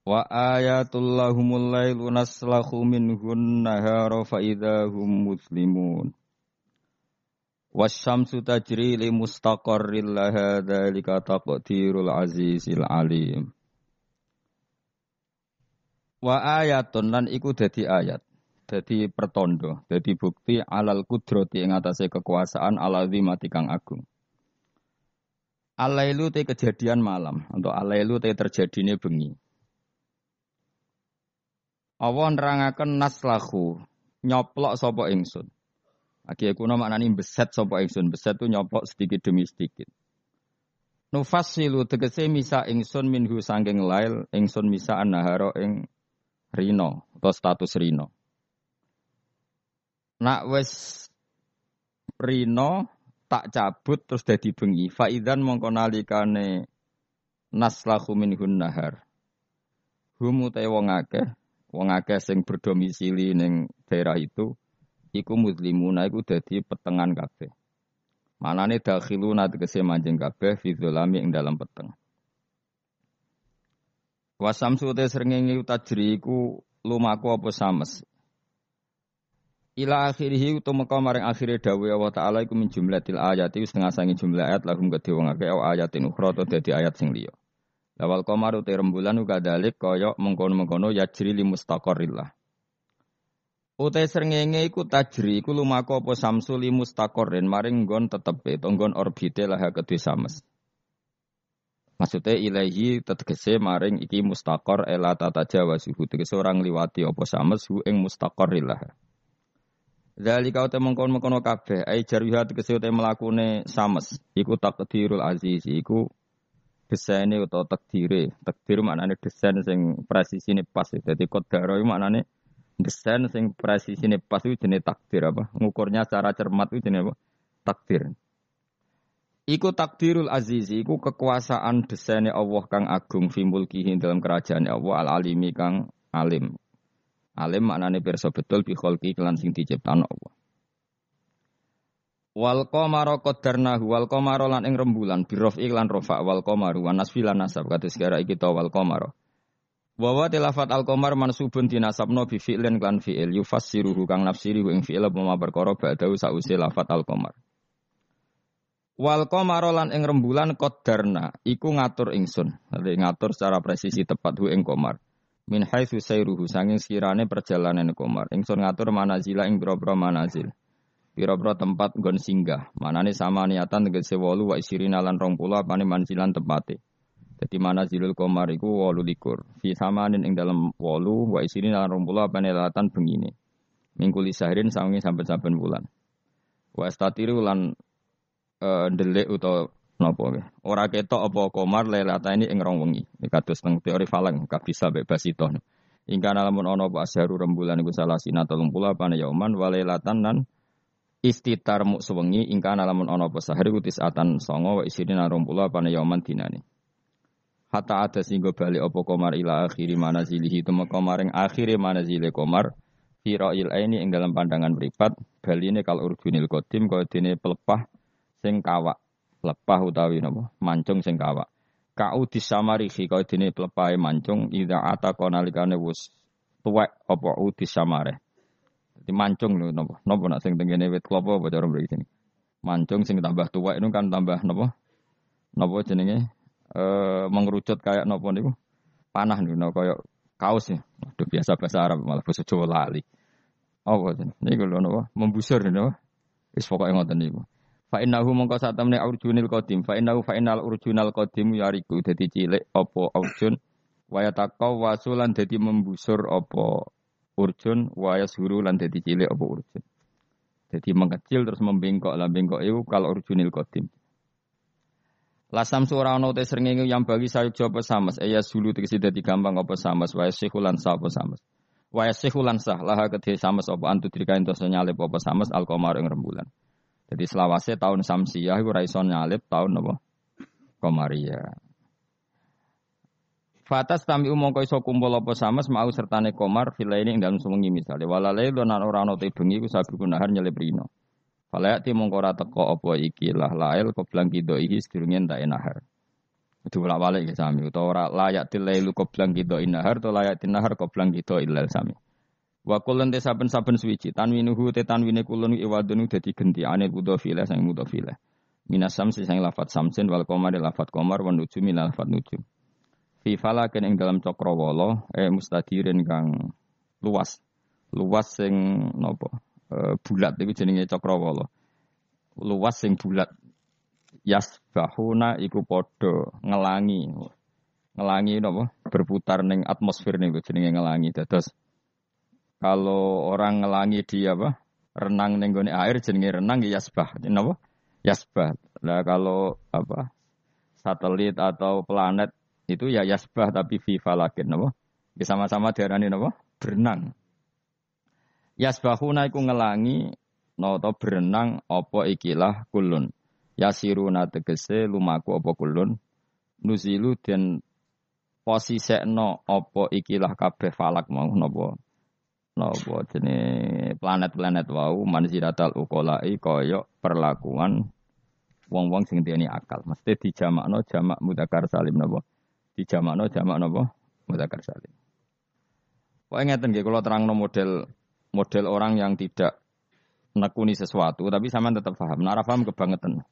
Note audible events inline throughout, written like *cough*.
Wa ayatul lahumul lailu naslahu minhun nahara fa idahum muslimun. Wasyamsu tajri li mustaqarril laha dzalika taqdirul azizil alim. Wa ayatun lan iku dadi ayat. Dadi pertondo, dadi bukti alal kudrati ing atase kekuasaan alazimati kang agung. Alailu te kejadian malam, untuk alailu te terjadine bengi. Allah nerangaken naslahu, nyoplok sapa ingsun. Lagi kuno maknani beset sapa ingsun, beset tu nyoplok sedikit demi sedikit. Nufassilu tegese misa ingsun minhu sangking lail, ingsun misa naharo ing rino atau status rino. Nak wes rino tak cabut terus dadi bengi. Faidan mongko nalikane naslahu minhun nahar. Hum utai wong akeh wong akeh sing berdomisili ning daerah itu iku muslimuna iku dadi petengan kabeh. Manane dakhiluna tegese manjing kabeh fi dzalami ing dalam peteng. Wasamsu te srengenge tajri iku lumaku apa sames. Ila akhirih utu meka maring akhire dawuh Allah taala iku min jumlatil ayati setengah sangi jumlah ayat lahum kedhe wong akeh ayatin ukhra dadi ayat sing liya. Lawal komaru te rembulan uga dalik koyok mengkono-mengkono yajri li mustaqorillah. Utai srengenge iku tajri iku lumaku apa samsu li mustaqorin maring nggon tetepe to nggon orbite lah kedue sames. Maksudnya ilahi tetegese maring iki mustaqor ela tata jawa suhu tegese orang liwati apa sames hu ing mustaqorillah. Zalika uta mengkon-mengkono kabeh ai jarwiha tegese uta mlakune sames iku takdirul aziz iku desaine utawa takdire. Takdir maknane desain sing presisine pas. Dadi qadara iku maknane desain sing presisine pas itu jenis takdir apa? Ngukurnya secara cermat itu jenis apa? Takdir. Iku takdirul aziz, iku kekuasaan desainnya Allah kang agung fi mulkihi dalam kerajaan Allah al alimi kang alim. Alim maknane pirsa betul bi kholqi kelan sing diciptakno Allah. Wal qamara qaddarnahu wal lan ing rembulan birof iklan rofa wal qamaru wa nasfi lan nasab kados kira iki wal qamara. Wa wa tilafat al qamar mansubun dinasabno bi fi'lin klan fi'il yufassiruhu kang nafsiri ing fi'il apa perkara ba'dahu sause lafat al qamar. Wal lan ing rembulan qaddarna iku ngatur ingsun. Dadi ngatur secara presisi tepat hu ing qamar. Min haitsu sayruhu sanging sekirane perjalanan qamar. Ingsun ngatur manazila ing boro-boro manazil. Pira-pira tempat nggon singgah. Manane sama niatan tegese wolu wa isirina lan rong puluh apane manzilan tempate. Dadi mana zilul komar iku wolu likur. Fi samanin ing dalam wolu wa isirina lan rong puluh apane latan bengine. Mingkuli sahrin sawengi sampai saben bulan. Wa statiru lan uh, delik utawa napa nggih. Ora ketok apa komar ini ing rong wengi. Kados teng teori falang kabisa bebas itu. Ingkana lamun ana apa asharu rembulan iku salah sina 30 apane yauman walelatan lan istitar muk sewengi ingkang lamun ana apa sahri utis atan songo wa isirina rompula pane yauman dinane. Hatta ada singgo bali apa komar ila akhiri manazilihi tumeka maring akhire manazile komar fi ra'il aini ing dalam pandangan mripat baline kal urjunil qadim kaya dene pelepah sing kawak. Lepah utawi napa? Mancung sing kawak. Kau disamarihi kaya dene pelepahe mancung ida ata konalikane wis tuwek apa udis samare mancung lho nopo. Nopo nak sing tengene wit klopo apa cara mriki sini. Mancung sing tambah tua itu kan tambah nopo? Nopo jenenge? Eh mengerucut kayak nopo niku? Panah niku nopo kayak kaos ya. Waduh biasa bahasa Arab malah bahasa Jawa lali. Apa jenenge? Niku lho nopo? Membusur nopo? Wis pokoke ngoten niku. Fa innahu mongko sak temne urjunil qadim. Fa innahu fa innal urjunal qadim yariku dadi cilik apa urjun waya taqaw wasulan dadi membusur apa urjun waya suru lan dadi cilik apa urjun. Jadi mengecil terus membengkok lah bengkok itu kalau urjunil qadim. Lasam ora ana te srengenge yang bagi sayu apa samas ya sulu tegese dadi gampang apa samas wa sikhulan sa apa samas. Wa sikhulan sah laha kedhe samas apa antu dirika entos nyalip apa samas al qamar ing rembulan. Jadi selawase tahun Samsiyah iku ora iso nyalip tahun apa? Komariah. Fatas tami umong iso kumpul apa samas mau sertane komar filaini ing dalem sewengi misale walalai lan ora ana te bengi ku sabu kunahar nyelip rino. Falaya ti mongko teko apa iki lah lail koblang kido iki sedurunge entek nahar. Itu bolak balik ya sami utawa ora layak tilailu koblang kido inahar to layak tinahar koblang kido ilal sami. Wa kulun te saben-saben suwiji tanwinuhu te tanwine kulun iwadunu dadi gentiane mudhofile sang mudhofile. Minas samsi sang lafat samsin wal qamari lafat qamar wa nujumi lafat nujum. Fi falakin ing dalam cakrawala eh mustadirin kang luas. Luas sing napa? uh, bulat itu jenenge cakrawala. Luas sing bulat. Yasbahuna iku padha ngelangi. Ngelangi napa? Berputar ning atmosfer niku jenenge ngelangi. Dados kalau orang ngelangi di apa? Renang ning gone air jenenge renang ya yasbah. Napa? Yasbah. Lah kalau apa? Satelit atau planet itu ya yasbah tapi fi falakin napa? Sama-sama diarani napa? Berenang. Yasbahuna iku ngelangi noto berenang apa ikilah kulun. Yasiruna tegese lumaku apa kulun. Nuzilu den posisekno apa ikilah kabeh falak mau napa napa jene planet-planet wau manziratal uqolai kaya perlakuan wong-wong sing diani akal. Mesti dijamakno jamak mudakar salim napa? Dijamakno jamak napa? Mudakar salim. Pokoke ngeten nggih kula terangno model model orang yang tidak nekuni sesuatu, tapi sama tetap paham. Nara paham kebangetan.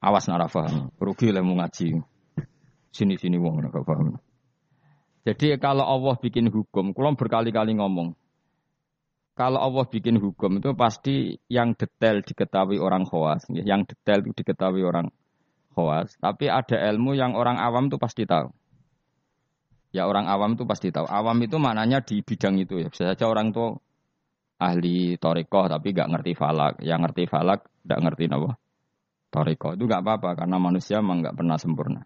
Awas nara paham. Rugi lah mau ngaji. Sini-sini wong nara paham. Jadi kalau Allah bikin hukum, kulon berkali-kali ngomong, kalau Allah bikin hukum itu pasti yang detail diketahui orang khawas, yang detail itu diketahui orang khawas. Tapi ada ilmu yang orang awam itu pasti tahu. Ya orang awam itu pasti tahu. Awam itu maknanya di bidang itu ya. Bisa saja orang tuh ahli toriko tapi nggak ngerti falak. Yang ngerti falak nggak ngerti apa. Toriko itu nggak apa-apa karena manusia memang nggak pernah sempurna.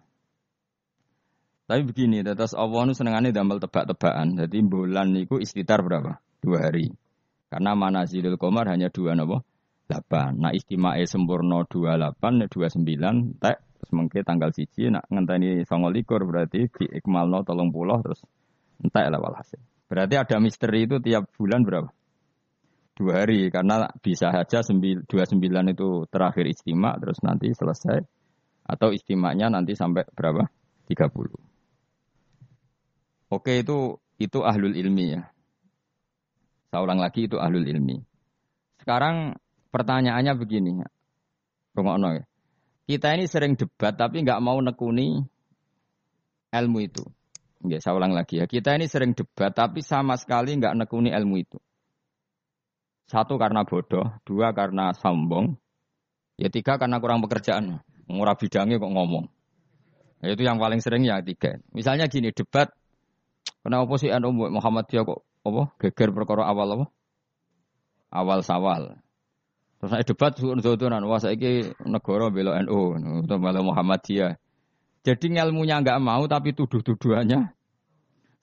Tapi begini, tetes Allah itu senengannya damel tebak-tebakan. Jadi bulan itu istitar berapa? Dua hari. Karena mana zilul komar hanya dua nopo? Delapan. Nah istimewa sempurna dua delapan, dua sembilan, tek Semengke tanggal siji nak ngenteni songo likur berarti di ikmalno tolong puluh terus entek lah walhasil. Berarti ada misteri itu tiap bulan berapa? Dua hari karena bisa saja dua sembilan itu terakhir istimak terus nanti selesai atau istimanya nanti sampai berapa? Tiga puluh. Oke itu itu ahlul ilmi ya. Saya ulang lagi itu ahlul ilmi. Sekarang pertanyaannya begini. Rungokno ya. Kita ini sering debat tapi nggak mau nekuni ilmu itu. Ya, saya ulang lagi ya. Kita ini sering debat tapi sama sekali nggak nekuni ilmu itu. Satu karena bodoh, dua karena sombong, ya tiga karena kurang pekerjaan. Murah bidangnya kok ngomong. Ya, itu yang paling sering ya tiga. Misalnya gini debat, kenapa sih NU Muhammadiyah kok apa geger perkara awal apa? Awal sawal. Terus saya debat suun-suunan, wah saya ini negara bela NU, atau bela Muhammadiyah. Jadi ilmunya nggak mau tapi tuduh-tuduhannya.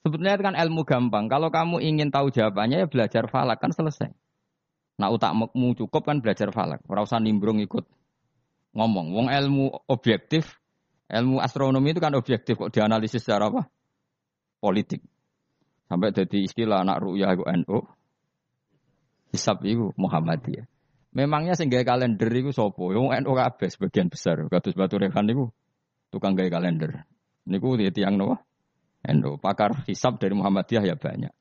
Sebetulnya itu kan ilmu gampang. Kalau kamu ingin tahu jawabannya ya belajar falak kan selesai. Nah utakmu cukup kan belajar falak. Ora nimbrung ikut ngomong. Wong ilmu objektif, ilmu astronomi itu kan objektif kok dianalisis secara apa? Politik. Sampai jadi istilah anak ru'yah itu NU. Hisab itu Muhammadiyah. Memangnya sing gawe kalender iku sapa? Wong NU kabeh sebagian besar. Kados Batu Rehan niku tukang gawe kalender. Niku tiang nopo? NU. Pakar hisab dari Muhammadiyah ya banyak.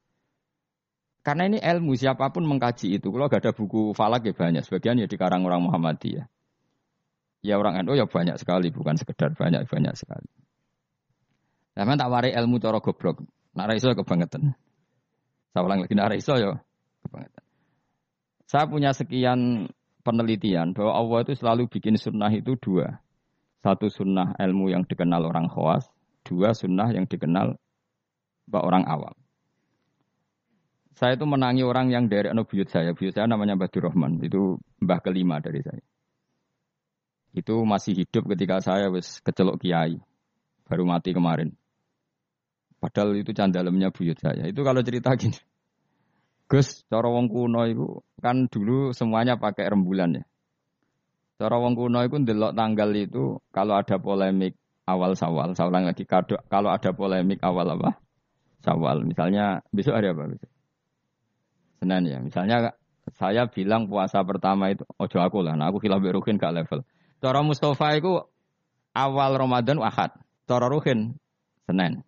Karena ini ilmu siapa pun mengkaji itu. Kalau gak ada buku falak ya banyak. Sebagian ya dikarang orang Muhammadiyah. Ya orang NU ya banyak sekali, bukan sekedar banyak banyak sekali. Tapi tak warai ilmu cara goblok. Nak iso kebangetan. Saya lagi nak iso ya kebangetan. Saya punya sekian penelitian bahwa Allah itu selalu bikin sunnah itu dua. Satu sunnah ilmu yang dikenal orang khawas, dua sunnah yang dikenal orang awam. Saya itu menangi orang yang dari anu buyut saya. Buyut saya namanya Badur Rahman. Itu mbah kelima dari saya. Itu masih hidup ketika saya wis kecelok kiai. Baru mati kemarin. Padahal itu candalemnya buyut saya. Itu kalau cerita gini. Gus, cara wong kuno itu kan dulu semuanya pakai rembulan ya. Cara wong kuno itu ndelok tanggal itu kalau ada polemik awal sawal, ulang lagi kalau ada polemik awal apa? Sawal. Misalnya besok hari apa besok? Senin ya. Misalnya saya bilang puasa pertama itu ojo aku lah. Nah aku khilaf Ruhin gak level. Cara Mustafa itu awal Ramadan Ahad. Cara Ruhin Senin.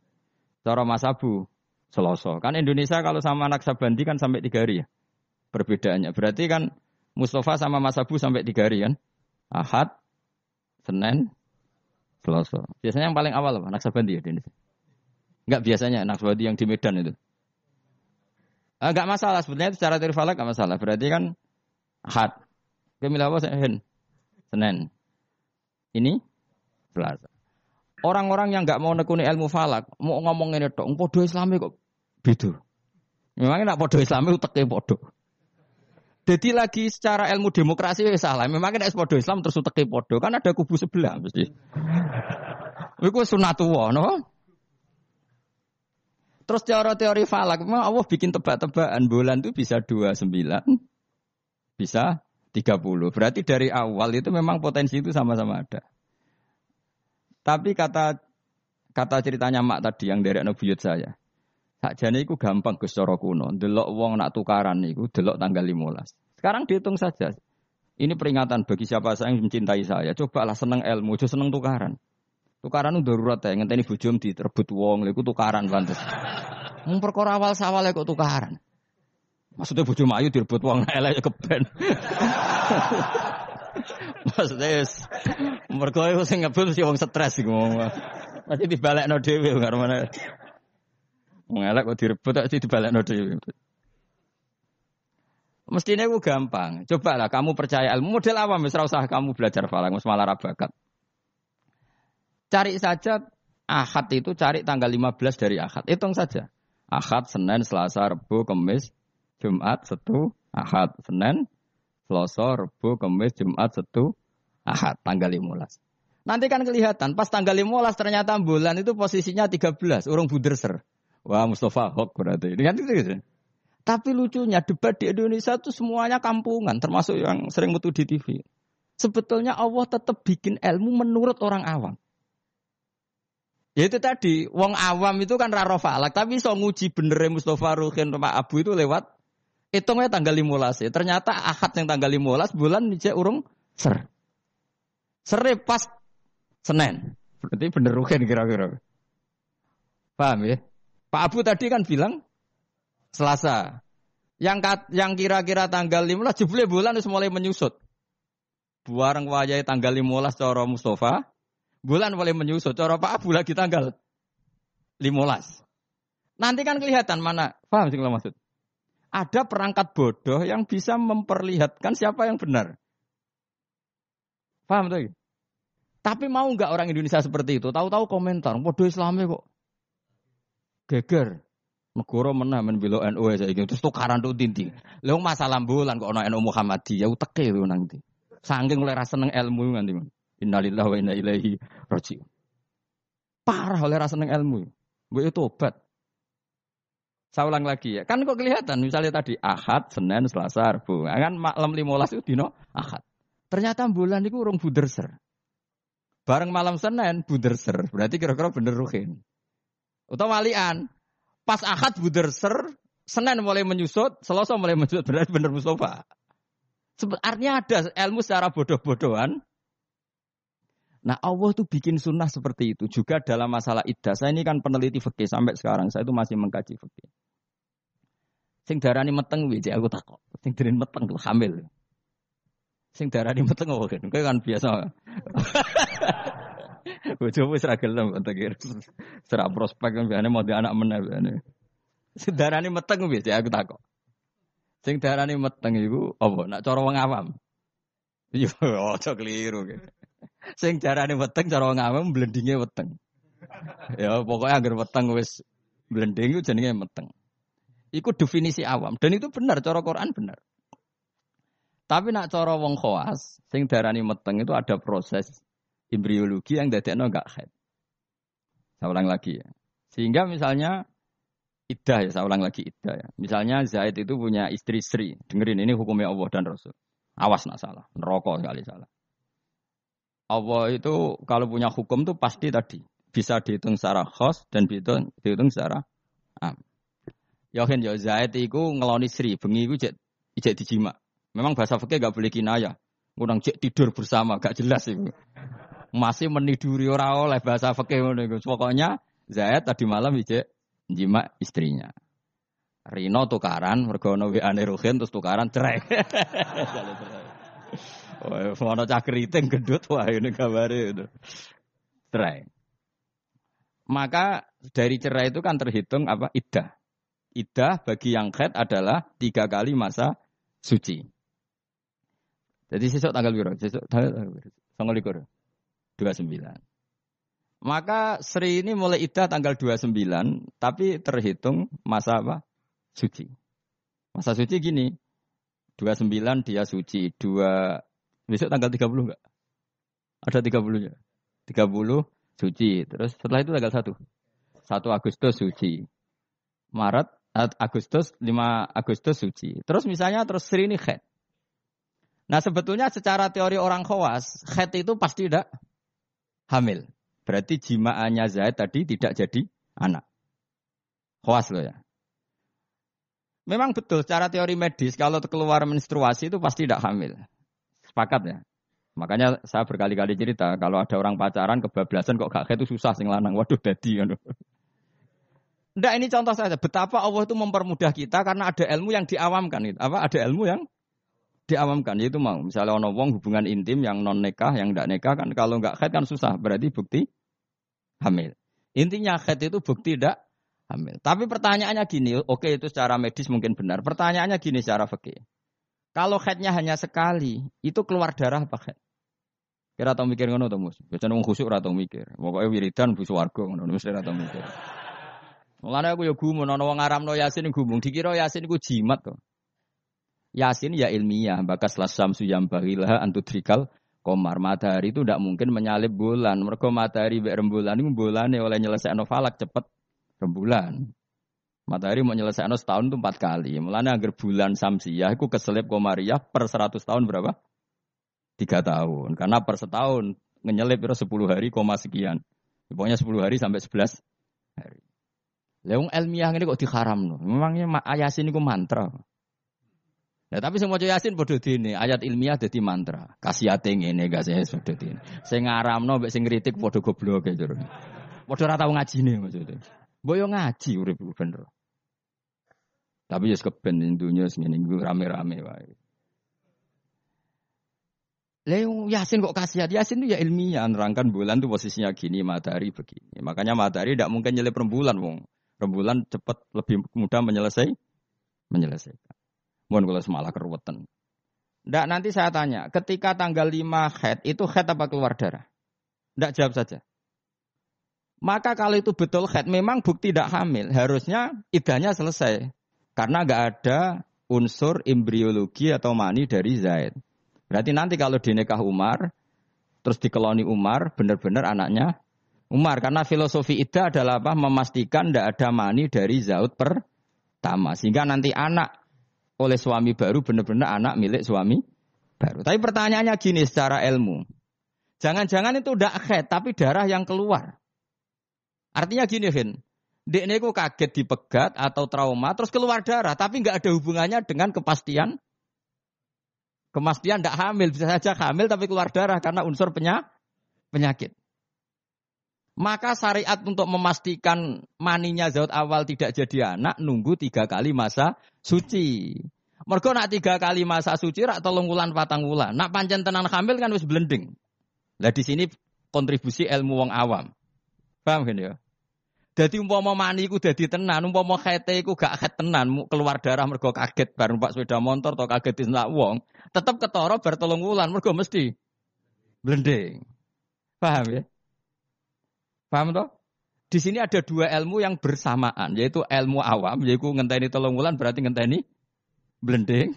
Cara Mas Abu Selasa. Kan Indonesia kalau sama anak Sabandi kan sampai tiga hari ya. Perbedaannya. Berarti kan Mustafa sama Mas Abu sampai tiga hari kan. Ahad, Senin, Selasa. Biasanya yang paling awal? Anak Sabandi ya di Indonesia. Enggak biasanya anak Sabandi yang di Medan itu. Enggak ah, masalah sebetulnya secara teori falak enggak masalah. Berarti kan Ahad. Kemilah apa? Senin. Ini Selasa. Orang-orang yang nggak mau nekuni ilmu falak, mau ngomong ini dong, podo Islami kok beda. Memangnya nak podo Islami uteknya podo. Jadi lagi secara ilmu demokrasi ya salah. Memangnya nak podo Islam terus uteknya podo, kan ada kubu sebelah mesti. Itu sunatullah, no? Terus teori-teori falak, memang Allah bikin tebak-tebakan bulan itu bisa 29, bisa 30. Berarti dari awal itu memang potensi itu sama-sama ada. Tapi kata kata ceritanya mak tadi yang dari buyut saya. Sakjane iku gampang Gus cara kuno. Delok wong nak tukaran niku delok tanggal 15. Sekarang dihitung saja. Ini peringatan bagi siapa saya yang mencintai saya. Cobalah seneng ilmu, aja seneng tukaran. Tukaran itu darurat ya, ngenteni bojom diterebut wong, lha tukaran pantes. Mung awal sawal kok tukaran. Maksudnya bojo ayu direbut wong elek ya keben. *laughs* Maksudnya mergo iku sing ngebut si wong stres iku ngomong. Pasti dibalekno dhewe karo mana. Wong elek kok direbut tak dibalekno dhewe. Mestinya itu gampang. Coba lah kamu percaya ilmu model awam, misal usah kamu belajar falang, malah rabakat. Cari saja Ahad itu cari tanggal 15 dari Ahad. Hitung saja. Ahad, Senin, Selasa, Rabu, Kamis, Jumat, Setu, Ahad, Senin, Selasa, Rabu, Kamis, Jumat, Setu, Ahad, tanggal 15. Nanti kan kelihatan, pas tanggal 15 ternyata bulan itu posisinya 13, urung buderser. Wah Mustafa Hok berarti. Ini kan itu gitu. Tapi lucunya debat di Indonesia itu semuanya kampungan, termasuk yang sering mutu di TV. Sebetulnya Allah tetap bikin ilmu menurut orang awam. Ya itu tadi, wong awam itu kan raro falak, tapi so nguji bener Mustafa Ruhin Pak Abu itu lewat Hitungnya tanggal 15 ya. Ternyata ahad yang tanggal 15 bulan dijak urung ser. Sere pas Senin. Berarti bener rugen kira-kira. Paham ya? Pak Abu tadi kan bilang Selasa. Yang kat, yang kira-kira tanggal 15 jebule bulan harus mulai menyusut. Buareng wajah tanggal 15 cara Mustafa, bulan mulai menyusut. Cara Pak Abu lagi tanggal 15. Nanti kan kelihatan mana, paham sih maksud? Ada perangkat bodoh yang bisa memperlihatkan siapa yang benar. Paham tuh? Tapi mau nggak orang Indonesia seperti itu? Tahu-tahu komentar, bodoh Islami kok. Geger. Negara menang membela NU saya gitu. Terus tukaran tuh tinti. Lalu masalah bulan kok ono NU Muhammadiyah uteke lu nanti. Sangking oleh rasa seneng ilmu nanti. Innalillahi wa inna ilaihi rajiun. Parah oleh rasa seneng ilmu. Gue itu obat. Saya ulang lagi ya. Kan kok kelihatan misalnya tadi Ahad, Senin, Selasa, Rabu. Kan malam 15 itu dino Ahad. Ternyata bulan itu urung buderser. Bareng malam Senin buderser. Berarti kira-kira bener ruhin. Utawa walian. Pas Ahad buderser, Senin mulai menyusut, Selasa mulai menyusut. Berarti bener Mustafa. Artinya ada ilmu secara bodoh-bodohan. Nah Allah tuh bikin sunnah seperti itu juga dalam masalah iddah. Saya ini kan peneliti fikih sampai sekarang. Saya itu masih mengkaji fikih. Sing darani meteng wiji aku takut. Sing darani meteng tuh hamil. Sing darani meteng oh kan, kan biasa. *laughs* Bojo wis ra gelem kira Serak prospek kan biasane mau di anak meneh biasane. Sing darani meteng wiji aku takut. Sing darani meteng iku apa? Nak cara wong awam. Yo *laughs* aja keliru gitu. Sing carane weteng cara wong awam blendinge weteng. Ya pokoknya agar weteng wis blending itu jenenge meteng. Iku definisi awam dan itu benar cara Quran benar. Tapi nak cara wong khawas, sing darani meteng itu ada proses embriologi yang dadekno enggak head. Saya ulang lagi ya. Sehingga misalnya iddah ya, saya ulang lagi iddah ya. Misalnya Zaid itu punya istri Sri. Dengerin ini hukumnya Allah dan Rasul. Awas nak salah, neraka sekali salah. Allah itu kalau punya hukum tuh pasti tadi bisa dihitung secara khos dan dihitung, dihitung secara am. Yakin ya Zaid itu ngeloni Sri, bengi itu cek ijek dijima. Memang bahasa fikih gak boleh kinaya. Ngundang cek tidur bersama, gak jelas itu. Masih meniduri ora oleh bahasa fikih ngono iku. Pokoknya Zaid tadi malam ijek jima istrinya. Rino tukaran, mergo ono WA-ne terus tukaran cerai. *laughs* Wah, ono cah wah ini kabare itu. Cerai. Maka dari cerai itu kan terhitung apa? Iddah. Iddah bagi yang khed adalah tiga kali masa suci. Jadi sesuk tanggal biru, sesuk tanggal tanggal likur, dua sembilan. Maka Sri ini mulai iddah tanggal 29, tapi terhitung masa apa? Suci. Masa suci gini, 29 dia suci, dua Besok tanggal 30 enggak? Ada 30 nya. 30 suci. Terus setelah itu tanggal 1. 1 Agustus suci. Maret Agustus 5 Agustus suci. Terus misalnya terus Sri ini khed. Nah sebetulnya secara teori orang khawas, khed itu pasti tidak hamil. Berarti jimaannya Zaid tadi tidak jadi anak. Khawas loh ya. Memang betul secara teori medis kalau keluar menstruasi itu pasti tidak hamil. Sepakat ya. Makanya saya berkali-kali cerita kalau ada orang pacaran kebablasan kok gak itu susah sing lanang. Waduh dadi ngono. Ndak ini contoh saja betapa Allah itu mempermudah kita karena ada ilmu yang diawamkan gitu. Apa ada ilmu yang diawamkan yaitu mau misalnya ono wong hubungan intim yang non nikah yang ndak nikah kan kalau nggak khed kan susah berarti bukti hamil. Intinya khed itu bukti tidak hamil. Tapi pertanyaannya gini, oke itu secara medis mungkin benar. Pertanyaannya gini secara fikih. Kalau headnya hanya sekali, itu keluar darah apa head? Kira tau mikir ngono to, Mus? Biasane wong khusuk ora tau mikir. Pokoke wiridan bu swarga ngono mesti ora tau mikir. Mulane aku ya gumun ana wong ngaramno Yasin gumung dikira Yasin iku jimat to. Yasin ya ilmiah, bakas lasam suyam bagilah antudrikal komar matahari itu tidak mungkin menyalip bulan. Mereka matahari be rembulan itu bulan oleh nyelesaikan falak cepet rembulan. Matahari mau nyelesaikan setahun itu empat kali. Mulanya agar bulan Samsiah itu keselip Komariah per seratus tahun berapa? Tiga tahun. Karena per setahun ngenyelip itu sepuluh hari koma sekian. Pokoknya sepuluh hari sampai sebelas hari. Leung ilmiah ini kok diharam loh. Memangnya Yasin itu mantra. Nah, tapi semua Yasin bodoh ini ayat ilmiah jadi mantra. Kasih ating ini gak saya bodoh ini. Saya ngaram no, saya ngeritik bodoh goblok gitu. Bodoh rata ngaji nih maksudnya. Boyo ngaji urip bener. Tapi ya keben dunia segini rame-rame wae. Leo Yasin kok kasihan? Yasin itu ya ilmiah nerangkan bulan tuh posisinya gini, matahari begini. Makanya matahari tidak mungkin nyelip rembulan, wong. Rembulan cepat lebih mudah menyelesai menyelesaikan. Mohon kalau semalah keruwetan. Ndak nanti saya tanya, ketika tanggal 5 head itu head apa keluar darah? Ndak jawab saja. Maka kalau itu betul head, memang bukti tidak hamil. Harusnya idahnya selesai. Karena nggak ada unsur embriologi atau mani dari Zaid. Berarti nanti kalau dinikah Umar, terus dikeloni Umar, benar-benar anaknya Umar. Karena filosofi itu adalah apa? Memastikan tidak ada mani dari Zaud pertama. Sehingga nanti anak oleh suami baru benar-benar anak milik suami baru. Tapi pertanyaannya gini secara ilmu. Jangan-jangan itu tidak head, tapi darah yang keluar. Artinya gini, Vin. Dek ini kaget dipegat atau trauma terus keluar darah, tapi nggak ada hubungannya dengan kepastian. Kepastian tidak hamil, bisa saja hamil tapi keluar darah karena unsur penyakit. Maka syariat untuk memastikan maninya zaut awal tidak jadi anak nunggu tiga kali masa suci. Mereka nak tiga kali masa suci rak tolong wulan patang wulan. Nak pancen tenan hamil kan wis blending. Lah di sini kontribusi ilmu wong awam. Paham kan ya? Jadi umpama mani iku dadi tenan, umpama khete iku gak khet tenan, keluar darah mergo kaget bareng Pak sepeda motor atau kaget disentak wong, tetep ketara bar telung wulan mergo mesti blending. Paham ya? Paham toh? Di sini ada dua ilmu yang bersamaan, yaitu ilmu awam, yaitu ngenteni telung wulan berarti ngenteni blending.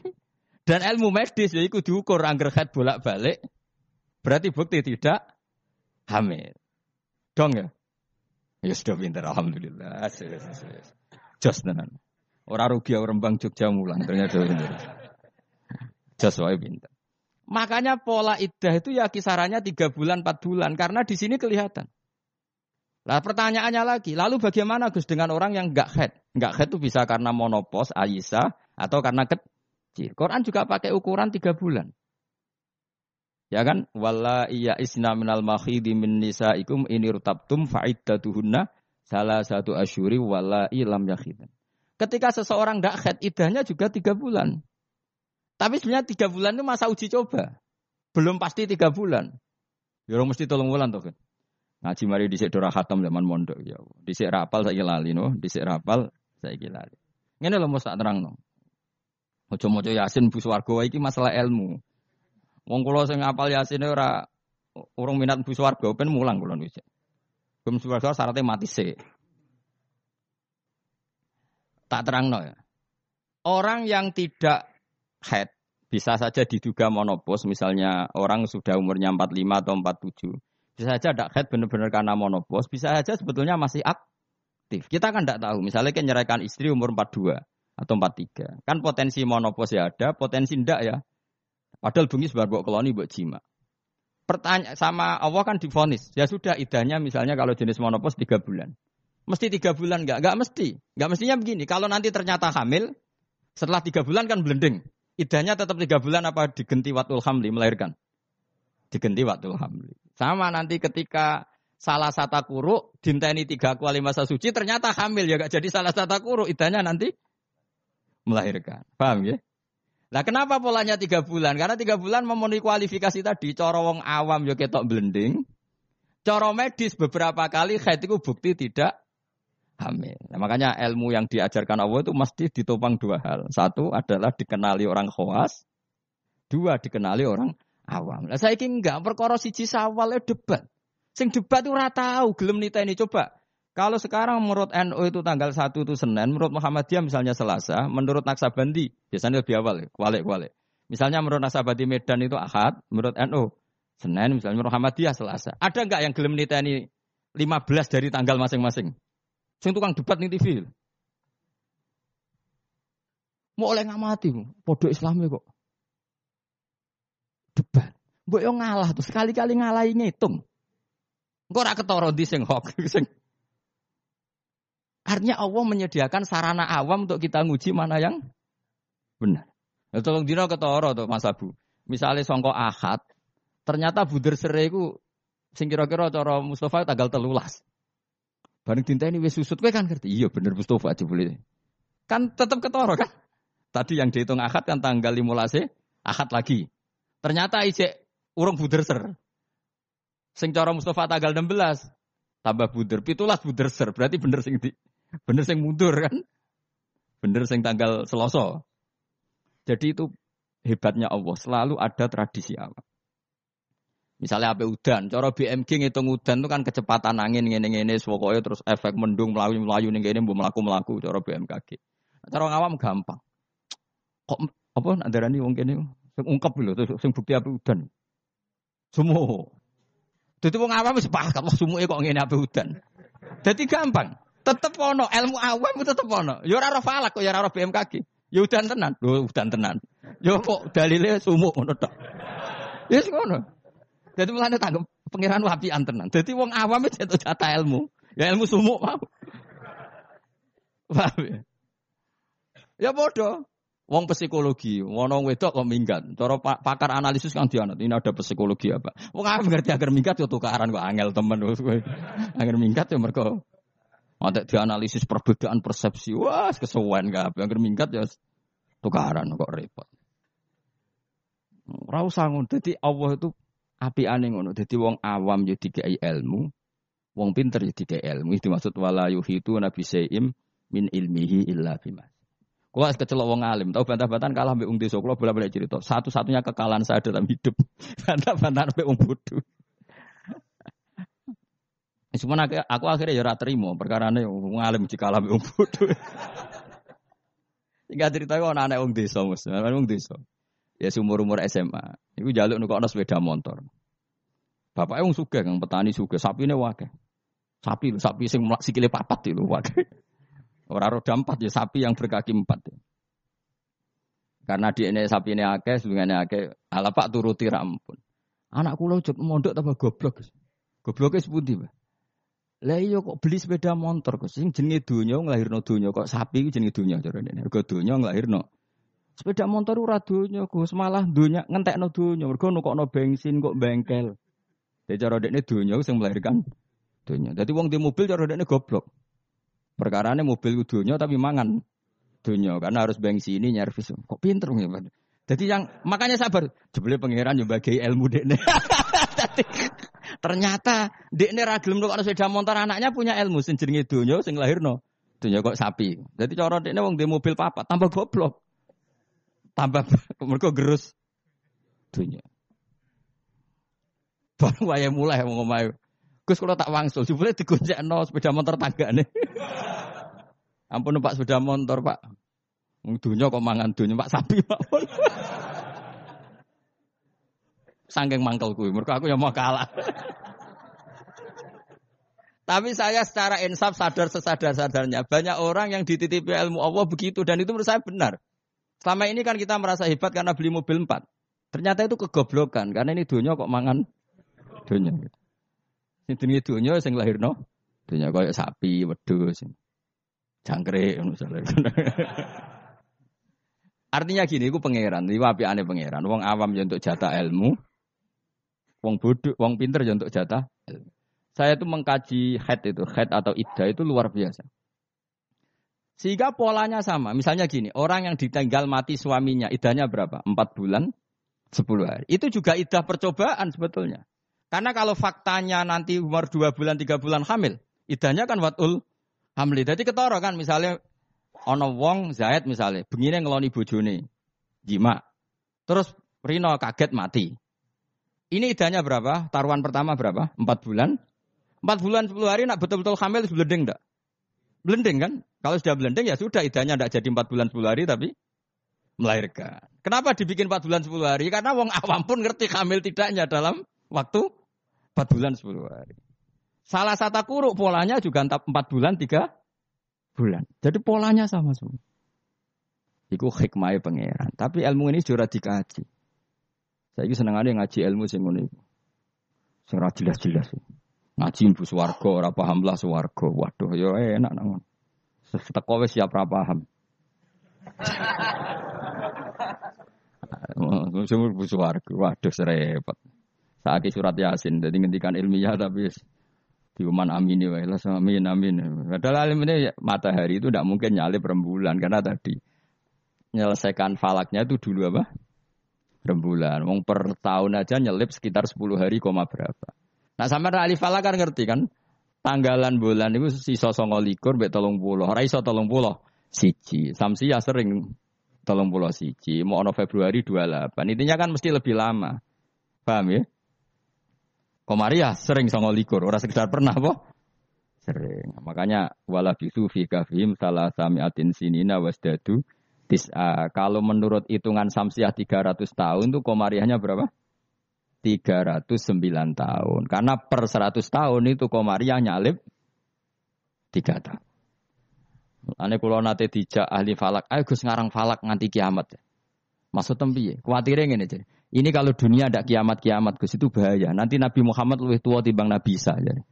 Dan ilmu medis ya iku diukur angger head bolak-balik. Berarti bukti tidak hamil. Dong ya? Ya sudah pinter, alhamdulillah. Jos tenan. Orang rugi orang bang Jogja mulang ternyata pinter. Jos wae pinter. Makanya pola iddah itu ya kisarannya tiga bulan, empat bulan. Karena di sini kelihatan. Lah pertanyaannya lagi, lalu bagaimana Gus dengan orang yang nggak head? Nggak head itu bisa karena monopos, Aisyah, atau karena kecil. Quran juga pakai ukuran tiga bulan. Ya kan? Walla iya isna minal mahidi min nisaikum ini rutabtum fa'iddatuhunna salah satu asyuri walla ilam yakhidan. Ketika seseorang nggak head, idahnya juga tiga bulan. Tapi sebenarnya tiga bulan itu masa uji coba. Belum pasti tiga bulan. Ya mesti tolong bulan tuh kan. Ngaji mari di dora khatam zaman mondok ya. Dhisik rapal saya lali no, dhisik rapal saya lali. Ngene lho mesti terang no. Maca-maca Yasin bu swarga masalah ilmu. Wong kula sing ngapal Yasin ora urung minat bu swarga ben mulang kula wis. Bum swarga syaratnya mati sih. Tak terang no ya. Orang yang tidak head bisa saja diduga monopos, misalnya orang sudah umurnya 45 atau 47 bisa saja tidak head benar-benar karena monopos, bisa saja sebetulnya masih aktif. Kita kan tidak tahu. Misalnya kan nyerahkan istri umur 42 atau 43. Kan potensi monopos ya ada, potensi tidak ya. Padahal bunyi sebagai buat koloni buat jima. Pertanyaan sama Allah kan difonis. Ya sudah idahnya misalnya kalau jenis monopos 3 bulan. Mesti tiga bulan enggak? Enggak mesti. Enggak mestinya begini. Kalau nanti ternyata hamil, setelah tiga bulan kan blending. Idahnya tetap tiga bulan apa digenti watul hamli melahirkan? Digenti watul hamli. Sama nanti ketika salah satu kuru dinteni tiga kuali masa suci ternyata hamil ya gak jadi salah satu kuru idahnya nanti melahirkan. Paham ya? Nah kenapa polanya tiga bulan? Karena tiga bulan memenuhi kualifikasi tadi. Coro wong awam ya ketok blending. Coro medis beberapa kali haid itu bukti tidak hamil. Nah, makanya ilmu yang diajarkan Allah itu mesti ditopang dua hal. Satu adalah dikenali orang khawas. Dua dikenali orang awam. Lah saiki enggak perkara siji sawal debat. Sing debat ora tahu gelem ini coba. Kalau sekarang menurut NU itu tanggal 1 itu Senin, menurut Muhammadiyah misalnya Selasa, menurut Naksabandi biasanya lebih awal, kualik-kualik. Misalnya menurut Naksabandi Medan itu Ahad, menurut NU Senin, misalnya menurut Muhammadiyah Selasa. Ada enggak yang gelem ini 15 dari tanggal masing-masing? Sing tukang debat nih TV. Mau oleh ngamati, podo Islamnya kok debat. Mbok yo ngalah tuh sekali-kali ngalahi ngitung. Engko ora ketara di sing hok *laughs* sing Artinya Allah menyediakan sarana awam untuk kita nguji mana yang benar. Ya, tolong dino ketara tuh Mas Abu. Misalnya songko ahad, ternyata buder sere iku sing kira-kira cara Mustafa tanggal telulas. Bareng tinta ini wis susut kan ngerti. Iya bener Mustafa aja boleh. Kan tetap ketara kan. Tadi yang dihitung ahad kan tanggal 15 ahad lagi. Ternyata ijek urung buder ser. Sing cara Mustafa tanggal 16 tambah buder, pitulas buder ser. Berarti bener sing di, *laughs* bener sing mundur kan? Bener sing tanggal Selasa. Jadi itu hebatnya Allah, selalu ada tradisi awal. Misalnya apa udan, cara BMG ngitung udan itu kan kecepatan angin ngene-ngene pokoknya terus efek mendung melayu-melayu ning kene mbok mlaku-mlaku cara BMKG. Cara ngawam gampang. Kok apa ndarani wong kene Sing ungkap lho, sing bukti api udan. Sumu. Dadi wong awam wis paham kok sumuke kok ngene api udan. Dadi gampang. Tetep ono ilmu awam tetep ono. Ya ora ora falak kok ya ora BMKG. Ya udan tenan. Lho udan tenan. Ya kok dalile sumuk ngono tok. Wis ngono. Dadi mulane tanggep pangeran wapian tenan. Dadi wong awam wis jatah ilmu. Ya ilmu sumuk mau. Paham ya? Bodoh. Wong psikologi, wono wedok kok minggat. Cara pakar analisis kan dianut, ini ada psikologi apa? Wong apa ngerti agar minggat yo tukaran kok angel temen Agar minggat yo mergo ada dianalisis perbedaan persepsi. Wah, kesuwen apa. Agar minggat ya tukaran kok repot. Ora usah ngono. Dadi Allah itu api aneh ngono. Dadi wong awam yo dikai ilmu, wong pinter yo dikai ilmu. Itu maksud wala yuhitu nabi saim min ilmihi illa bima. Kulo kecelok wong alim, tahu bantah-bantahan kalah mbek wong desa. Kulo bolak-balik cerita. Satu-satunya kekalahan saya dalam hidup. *laughs* Bantah-bantahan mbek wong bodoh. Cuma aku, aku akhirnya ya terima perkara ini wong alim jika mbek wong bodoh. Hingga cerita kok anak wong desa, Mas. Wong desa. Ya seumur-umur SMA. Iku jaluk nukokno sepeda motor. Bapaknya wong sugih kang petani sugih, sapine wae. Sapi, sapi sing sikile papat itu wae. Ora roda empat ya sapi yang berkaki empat. Karena di ini sapi ini akeh, sebenarnya akeh. Ala pak turuti rampun. Anak kulo cek mondok tambah goblok. Gobloknya sepundi, Pak? Lah iya kok beli sepeda motor kok sing jenenge donya nglahirno donya kok sapi ku jenenge donya cara dene. Mergo donya nglahirno. Sepeda motor ora donya Gus, malah donya ngentekno donya. Mergo nukokno bensin kok bengkel. Dadi cara dekne donya sing melahirkan donya. Dadi wong di mobil cara dekne goblok. Perkarane mobil donya tapi mangan donya karena harus bensin ini nyervis. Kok pinter ya? Jadi yang makanya sabar. Jebule pangeran yo bagi ilmu dekne. *laughs* ternyata dekne ra gelem kok sepeda motor anaknya punya ilmu sing jenenge donya sing lahirno. Donya kok sapi. Jadi cara dekne wong di mobil papat tambah goblok. Tambah *laughs* mergo gerus donya. Baru wae mulai mau ngomong Gus kalau tak wangsul, jebule digonjekno sepeda motor tanggane. *laughs* Ampun Pak sepeda motor, Pak. Dunya kok mangan dunya Pak sapi Pak. *laughs* Sangking mangkel kuwi, mergo aku yang mau kalah. Tapi saya secara insaf sadar sesadar-sadarnya. Banyak orang yang dititipi ilmu Allah begitu dan itu menurut saya benar. Selama ini kan kita merasa hebat karena beli mobil empat. Ternyata itu kegoblokan karena ini dunia kok mangan dunia. Ini dunia dunia lahir no. Dunia kayak sapi, wedus, jangkrik misalnya. Artinya gini, aku pangeran, ini wapi aneh pangeran. Wong awam ya untuk jatah ilmu, wong bodoh, wong pinter ya untuk jatah. Saya itu mengkaji head itu, head atau iddah itu luar biasa. Sehingga polanya sama. Misalnya gini, orang yang ditinggal mati suaminya, idahnya berapa? Empat bulan, sepuluh hari. Itu juga idah percobaan sebetulnya. Karena kalau faktanya nanti umur dua bulan, tiga bulan hamil, idahnya kan watul hamli. Jadi ketoro kan, misalnya Ono wong Zaid misalnya, begini ngeloni bojone, jima. Terus Rino kaget mati. Ini idahnya berapa? Taruhan pertama berapa? Empat bulan. Empat bulan sepuluh hari nak betul-betul hamil blending enggak? Blending kan? Kalau sudah blending ya sudah idahnya enggak jadi empat bulan sepuluh hari tapi melahirkan. Kenapa dibikin empat bulan sepuluh hari? Karena wong awam pun ngerti hamil tidaknya dalam waktu empat bulan sepuluh hari. Salah satu kuruk polanya juga empat bulan tiga bulan. Jadi polanya sama semua. Iku hikmahnya pangeran. Tapi ilmu ini sudah dikaji. Saya ini seneng ada ngaji ilmu sing ngono iku. Sing jelas-jelas. Ngaji ibu swarga ora paham lah swarga. Waduh ya enak nang. Seteko wis siap ora paham. Sing ibu swarga. Waduh serepet. Saiki surat Yasin jadi ngendikan ilmiah tapi Diuman amin ya lah amin amin. Padahal alim ini matahari itu tidak mungkin nyalip rembulan karena tadi menyelesaikan falaknya itu dulu apa? Rembulan. Wong per tahun aja nyelip sekitar 10 hari koma berapa. Nah sama ahli falak kan ngerti kan? Tanggalan bulan itu sisa songo likur bet tolong puluh. Ora iso tolong puluh. Siji. Samsi ya sering tolong puluh siji. Mau ono Februari 28. Intinya kan mesti lebih lama. Paham ya? Komaria sering songo likur, orang sekedar pernah boh. Sering. Makanya wala bisu fi kafim salah samiatin sinina wasdadu tis'a. Kalau menurut hitungan samsiah 300 tahun tuh komariahnya berapa? 309 tahun. Karena per 100 tahun itu komariah nyalip 3 tahun. Ane kulo nate dijak ahli falak, ayo Gus ngarang falak nganti kiamat. Maksud tempi, kuatirnya ngene jadi. Ini kalau dunia ada kiamat-kiamat ke situ bahaya. Nanti Nabi Muhammad lebih tua timbang Nabi Isa. Jadi.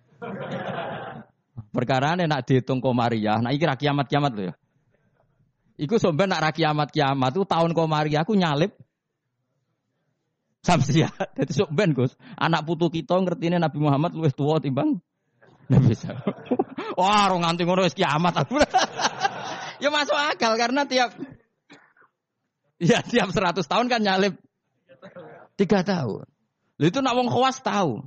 Perkara ini nak dihitung komariah, nah iki kiamat-kiamat loh ya. Iku sampai nak kiamat-kiamat itu tahun komariah aku nyalip Samsia. Jadi sok ben Gus, anak putu kita ngerti ini Nabi Muhammad lebih tua timbang Nabi Isa. *laughs* Wah, orang nganti ngono wis kiamat aku. *laughs* ya masuk akal karena tiap ya tiap 100 tahun kan nyalip Tiga tahun. Lalu itu nak wong khawas tahu.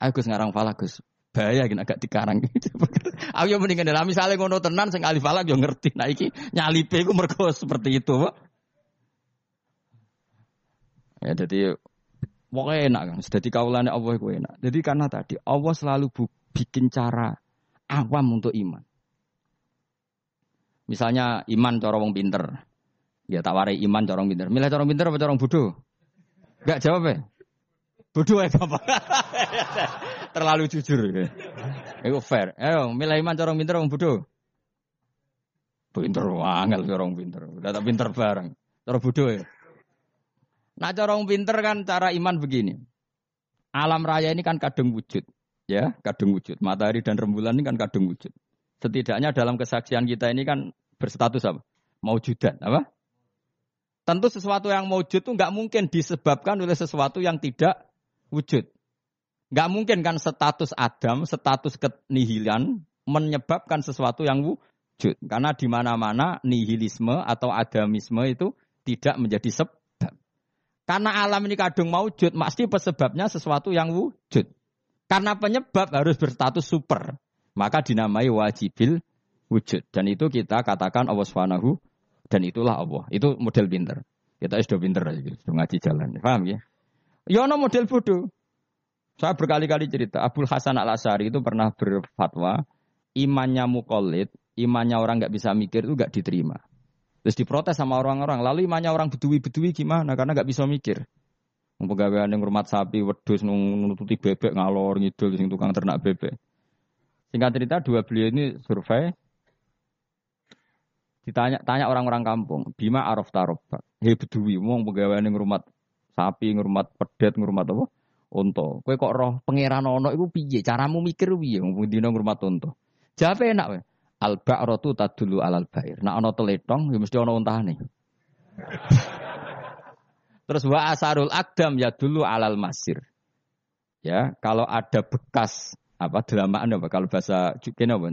Aku ngarang falak Gus. Bahaya gini agak dikarang. *laughs* Aku yang mendingan dalam misalnya ngono tenan sing alif falak yo ngerti. Nah iki nyalipe iku mergo *laughs* seperti itu, Pak. Ya jadi pokoknya enak kan. Jadi kaulane Allah itu enak. Jadi karena tadi Allah selalu bikin cara awam untuk iman. Misalnya iman cara wong pinter. Ya tak warai iman corong pinter. Milih corong pinter apa corong bodoh? Gak jawab ya? Bodoh ya apa? *laughs* Terlalu jujur. Ya. Fair. Ayo, milih iman corong pinter apa bodoh? Pinter wangel corong pinter. Udah tak pinter bareng. Corong bodoh ya. Nah corong pinter kan cara iman begini. Alam raya ini kan kadung wujud. Ya, kadung wujud. Matahari dan rembulan ini kan kadung wujud. Setidaknya dalam kesaksian kita ini kan berstatus apa? Maujudan, apa? Tentu sesuatu yang wujud itu nggak mungkin disebabkan oleh sesuatu yang tidak wujud. Nggak mungkin kan status Adam, status kenihilan menyebabkan sesuatu yang wujud. Karena di mana-mana nihilisme atau adamisme itu tidak menjadi sebab. Karena alam ini kadung wujud, pasti pesebabnya sesuatu yang wujud. Karena penyebab harus berstatus super. Maka dinamai wajibil wujud. Dan itu kita katakan Allah Subhanahu dan itulah Allah. Itu model pinter. Kita sudah pinter aja, sudah ngaji jalan. Paham ya? Ya no model bodoh. Saya berkali-kali cerita, Abdul Hasan al Asari itu pernah berfatwa, imannya mukolid, imannya orang nggak bisa mikir itu nggak diterima. Terus diprotes sama orang-orang. Lalu imannya orang bedui-bedui gimana? Karena nggak bisa mikir. Pegawaian yang rumah sapi, wedus, nututi bebek, ngalor, ngidul, sing tukang ternak bebek. Singkat cerita, dua beliau ini survei, Ditanya tanya orang-orang kampung, Bima Araf Taroba. Hei bedui, wong pegawai ning rumah sapi, ngurmat pedet, ngurmat apa? Unta. Kowe kok roh pangeran ono iku piye? Caramu mikir piye wong dina ngurmat unta? Jawab enak wae. Al ba'ratu tadulu alal bair. Nak ono teletong ya mesti ono untane. *laughs* Terus wa asarul akdam ya dulu alal masir. Ya, kalau ada bekas apa delamaan apa kalau bahasa kene apa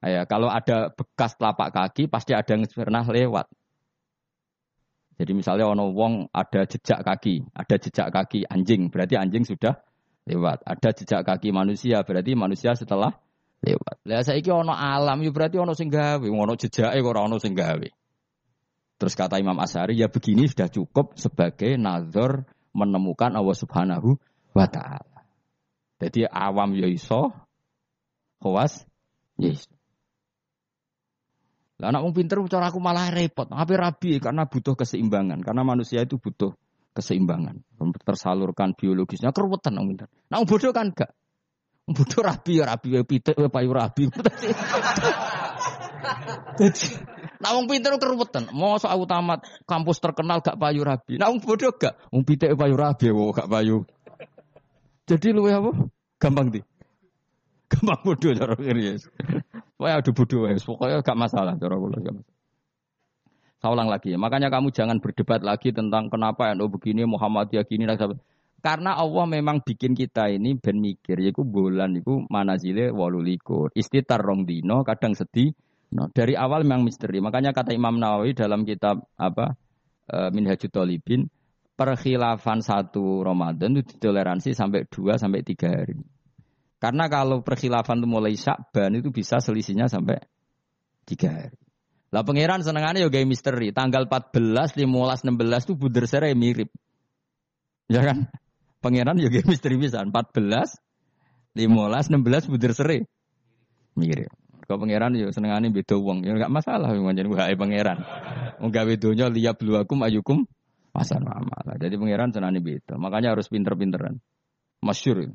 Ya, kalau ada bekas telapak kaki pasti ada yang pernah lewat. Jadi misalnya ono wong ada jejak kaki, ada jejak kaki anjing, berarti anjing sudah lewat. Ada jejak kaki manusia, berarti manusia setelah lewat. Lah saiki ono alam, ya berarti ono sing gawe, ono jejake ora ono sing gawe. Terus kata Imam Asyari, ya begini sudah cukup sebagai nazar menemukan Allah Subhanahu wa taala. Jadi awam ya iso, khawas ya iso. Lah anak pinter cara aku malah repot. Tapi rabi karena butuh keseimbangan. Karena manusia itu butuh keseimbangan. Tersalurkan biologisnya keruwetan orang pinter. Nah bodoh kan enggak. Bodoh rabi ya rabi ya pitik ya payu rabi. *laughs* Jadi, nah wong pinter keruwetan. Mau soal tamat kampus terkenal gak payu rabi. Nah wong bodoh gak. Wong pitik payu rabi ya gak payu. Jadi lu apa? Gampang di. Gampang bodoh cara kiri. Wah, bodoh ya. Pokoknya gak masalah gak Saya ulang lagi. Makanya kamu jangan berdebat lagi tentang kenapa NU begini, Muhammadiyah gini dan Karena Allah memang bikin kita ini ben mikir, yaitu bulan itu manazile walulikur. Istitar rong dino, kadang sedih. No, dari awal memang misteri. Makanya kata Imam Nawawi dalam kitab apa e, Minhajul Talibin, perkhilafan satu Ramadan itu ditoleransi sampai dua sampai tiga hari. Karena kalau perkhilafan itu mulai Syakban itu bisa selisihnya sampai tiga hari. Lah pangeran senengannya juga misteri. Tanggal 14, 15, 16 itu buder serai mirip. Ya kan? Pangeran juga misteri bisa. 14, 15, 16 buder serai mirip. Kau pangeran yo senengannya beda uang. Ya enggak masalah menjadi wahai pangeran. Enggak bedonya liap luakum ayukum pasar amal. Jadi pangeran senengannya beda. Makanya harus pinter-pinteran. Masyur.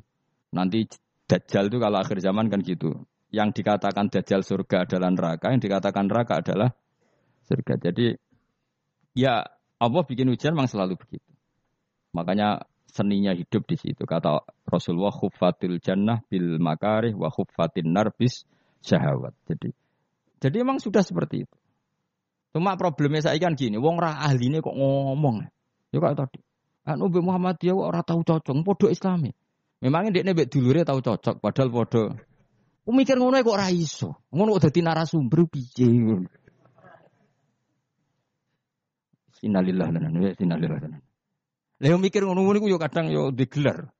Nanti Dajjal itu kalau akhir zaman kan gitu. Yang dikatakan Dajjal surga adalah neraka, yang dikatakan neraka adalah surga. Jadi ya Allah bikin hujan memang selalu begitu. Makanya seninya hidup di situ. Kata Rasulullah khuffatil jannah bil makarih wa khuffatin narbis syahawat. Jadi jadi emang sudah seperti itu. Cuma problemnya saya kan gini, wong ra ahli ini kok ngomong. Ya kayak tadi. Anu Muhammadiyah kok ora tahu cocok, podo Islami. Memangnya dia nebek dulure tahu cocok, padahal podo. Mikir ngono kok ora iso. Ngono kok dadi narasumber piye ngono. Innalillahi wa inna ilaihi raji'un. Lah mikir ngono-ngono ku yo kadang yo digelar.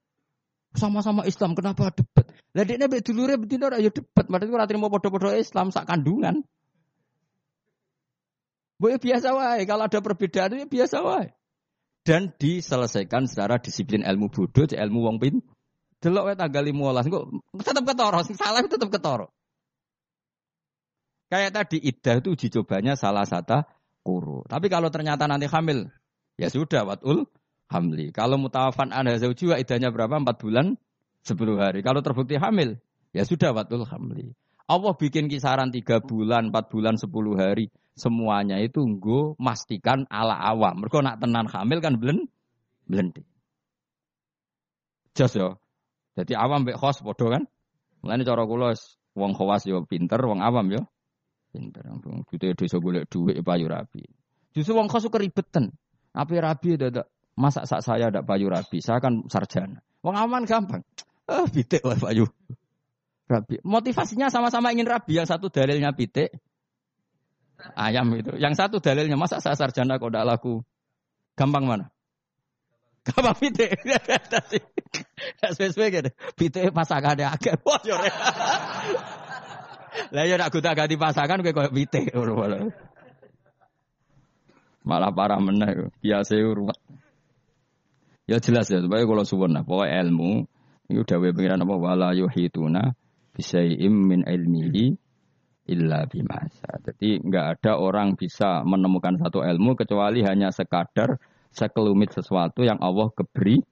Sama-sama Islam kenapa debat? Lah dekne mbek dulure betina ora yo debat, padahal ora trimo padha-padha Islam sak kandungan. Boleh biasa wae, kalau ada perbedaan itu biasa wae. Dan diselesaikan secara disiplin ilmu bodoh, ilmu wong pin, Delok wae tanggal 15 kok tetep ketoro, sing salah tetep ketoro. Kayak tadi iddah itu uji cobanya salah satu kuru. Tapi kalau ternyata nanti hamil, ya sudah watul hamli. Kalau mutawafan anda zauji idahnya berapa? Empat bulan, sepuluh hari. Kalau terbukti hamil, ya sudah watul hamli. Allah bikin kisaran tiga bulan, empat bulan, sepuluh hari. Semuanya itu nggo mastikan ala awam. Mereka nak tenan hamil kan belen, belendi. Jas ya. Jadi awam mbek khos bodoh kan. Mulane cara kula wong khawas yo pinter, wong awam yo pinter. Kita desa golek dhuwit payu rabi. Justru wong khos keribetan. Apa rabi dadak masa sak saya ada payu rabi, saya kan sarjana. Wong aman gampang. Ah, *tsk* pitik wae payu. Rabi. Motivasinya sama-sama ingin rabi. Yang satu dalilnya pitik, ayam itu. Yang satu dalilnya masa saya sarjana kok tidak laku. Gampang mana? Gampang pitik. Sesuai gitu. Pasangan ada agak. Wah, Lah ya nak gonta ganti pasangan kowe koyo pitik Malah parah meneh biasa ruwet. Ya jelas ya, supaya kalau suwun nah, pokoknya ilmu itu dawe pengiran apa wala yuhituna bisai'im min ilmihi illa bimasa. Jadi nggak ada orang bisa menemukan satu ilmu kecuali hanya sekadar sekelumit sesuatu yang Allah keberi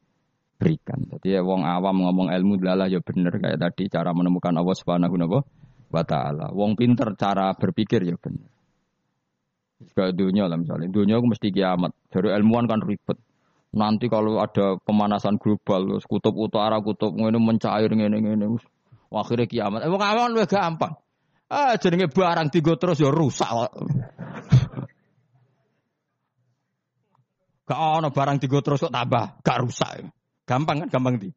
berikan. Jadi ya wong awam ngomong ilmu adalah ya bener kayak tadi cara menemukan Allah Subhanahu wa taala. Wong pinter cara berpikir ya bener. Juga dunia lah misalnya. Dunia aku mesti kiamat. Dari ilmuwan kan ribet. Nanti kalau ada pemanasan global, kutub utara, kutub ini mencair ini ini. Akhirnya kiamat. Emang aman lebih gampang. Ah, jenenge barang tiga terus ya rusak. Gak ono barang tiga terus kok tambah, gak rusak. Gampang kan, gampang di.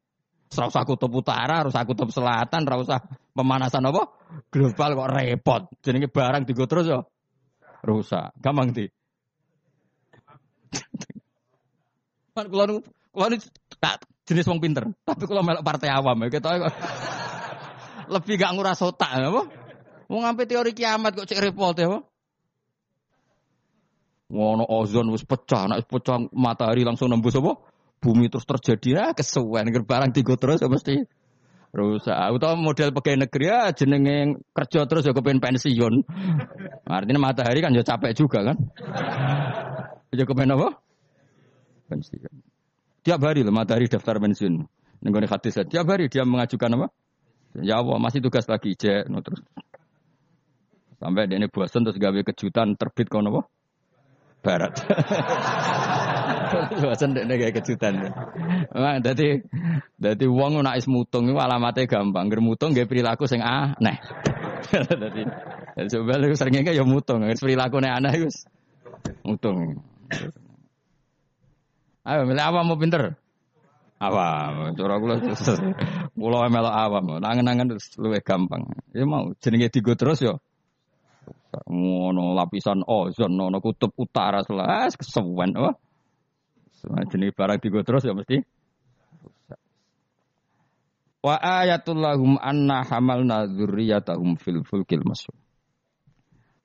Serau usah kutub utara, harus kutub selatan, harus usah pemanasan apa? Global kok repot. Jenenge barang tiga terus ya rusak. Gampang di. *laughs* Kan tak jenis wong pinter, tapi kalau melok partai awam ya kita *laughs* lebih gak nguras otak apa? Mau ngampe teori kiamat kok cek repot ya, Ngono ozon wis pecah, nek pecah matahari langsung nembus apa? Bumi terus terjadi ya kesuwen barang tiga terus ya mesti rusak. Atau model pegawai negeri ya jenenge kerja terus ya kepen pensiun. Artinya matahari kan ya capek juga kan. Ya kepen apa? Pensiun. Tiap hari loh matahari daftar pensiun. Nenggone hadis tiap hari dia mengajukan apa? Ya Allah masih tugas lagi cek no, terus Sampai dia ini bosan terus gawe kejutan terbit kono apa? Barat. bosan dia gawe kejutan. Memang jadi jadi uang nak is mutung itu alamatnya gampang. Ger mutung gawe perilaku sing aneh. *laughs* Jadi coba lu seringnya ya mutung. Perilaku nih aneh itu mutung. Ayo milih apa mau pinter? Awam, cara kula kula melok awam, nangen-nangen luwih gampang. Ya mau jenenge digo terus yo ngono lapisan ozon ngono kutub utara selas kesuwen oh. Jenis barang digo terus ya mesti Wa ayatul lahum anna hamalna dzurriyyatahum fil fulkil masuk.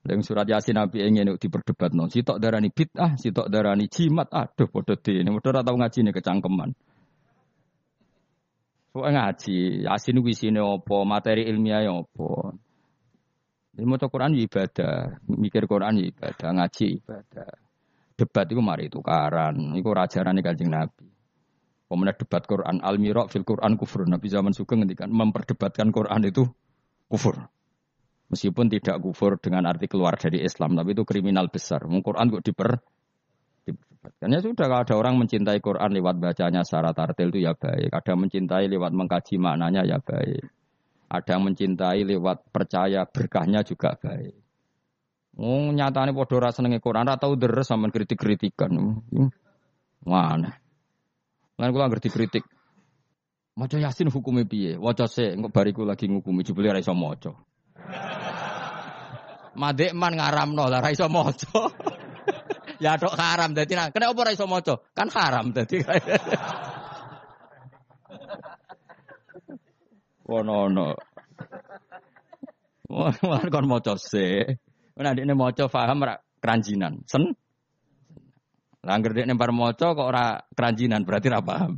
Yang surat Yasin Nabi ingin diperdebat non. Sitok darani bid'ah, sitok darani jimat. Aduh, bodoh di ini. Bodoh tahu ngaji ini kecangkeman. Soalnya ngaji, Yasin wisine opo, materi ilmiah opo. Ini mau Quran ya ibadah, mikir Quran ya ibadah, ngaji ibadah. Debat itu mari tukaran, itu rajaran kanjeng Nabi. Pemenang debat Quran, al mirok fil Quran kufur. Nabi zaman Sugeng ngendikan memperdebatkan Quran itu kufur. Meskipun tidak kufur dengan arti keluar dari Islam, tapi itu kriminal besar. Quran kok diper diperdebatkan. Ya sudah kalau ada orang mencintai Quran lewat bacanya secara tartil itu ya baik. Ada mencintai lewat mengkaji maknanya ya baik. Ada yang mencintai lewat percaya berkahnya juga baik. Oh, padha ora senenge Quran, ora tau deres sampean kritik-kritikan. Mana? Lan kula ngerti kritik. Maca Yasin hukumnya piye? Waca sik, engko bariku lagi ngukumi jebule ora iso maca. Madek man ngaramno lah ora *laughs* ya tok haram dadi nah, kena apa maca? Kan haram dadi. *laughs* Wono-ono. Wah, kon maca se. Nek ndekne maca paham ora keranjinan. Sen. Lah anggere dekne bar maca kok ora keranjinan berarti ora paham.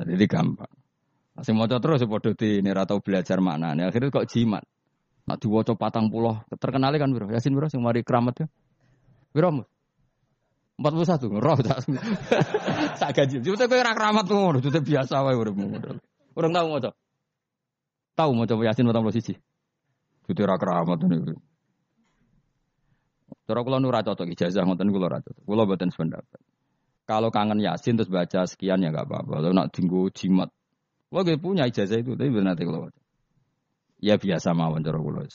Jadi gampang. Masih maca terus ya padha di ini tau belajar maknane. Akhirnya kok jimat. Nak diwaca patang pulau terkenal kan bro. Yasin bro sing mari keramat ya. Piro? 41 roh tak. *laughs* Sak gaji. Jute kowe ora keramat ngono, biasa wae uripmu. Urung tau maca. Tau maca Yasin 41. Jute ora keramat niku. Cara kula nu ora cocok ijazah ngoten kula ora cocok. Kula mboten sependapat. Kalau kangen Yasin terus baca sekian ya enggak apa-apa. Kalau nak dinggo jimat. Kula gue punya ijazah itu tapi benar nanti kula. Ya biasa mawon cara kula.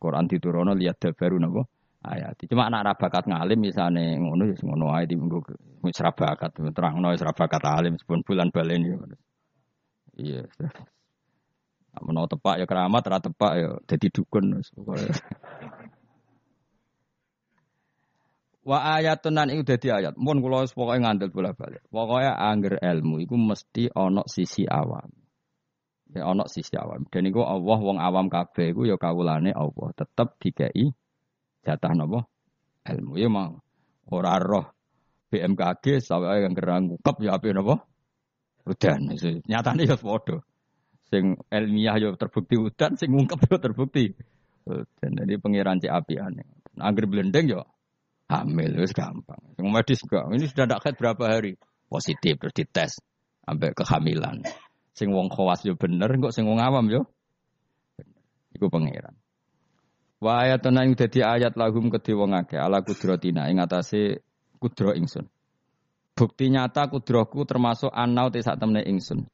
Quran diturunno lihat dabaru napa ayat. Cuma anak rabakat ngalim misalnya ngono ya ngono ae di minggu wis rabakat terangno wis alim sepun bulan balen ya. Iya. Menawa tepak ya keramat, ora tepak ya dadi dukun. Wa ayatun nan iku dadi ayat. Mun kula wis pokoke ngandel bola-balik. Pokoke angger ilmu iku mesti ana sisi awam. Ya ana sisi awam. Dan iku Allah wong awam kabeh iku ya kawulane Allah, tetep dikei jatah nopo ilmu ya mau ora roh BMKG sampai yang gerang ngukep ya apa nopo udan. Nyatane ya padha. Sing ilmiah ya terbukti udan sing ngungkep ya terbukti. Dan jadi pangeran cek api aneh. Angger blendeng ya hamil wis gampang. Sing medis enggak. Ini sudah ndak berapa hari. Positif terus dites sampai kehamilan. Sing wong khawas yo bener kok sing wong awam yo iku pangeran. Wa ayatun ing dadi ayat lahum kedhe wong ala kudratina ing atase kudro ingsun. Bukti nyata kudrohku termasuk anau te sak temne ingsun.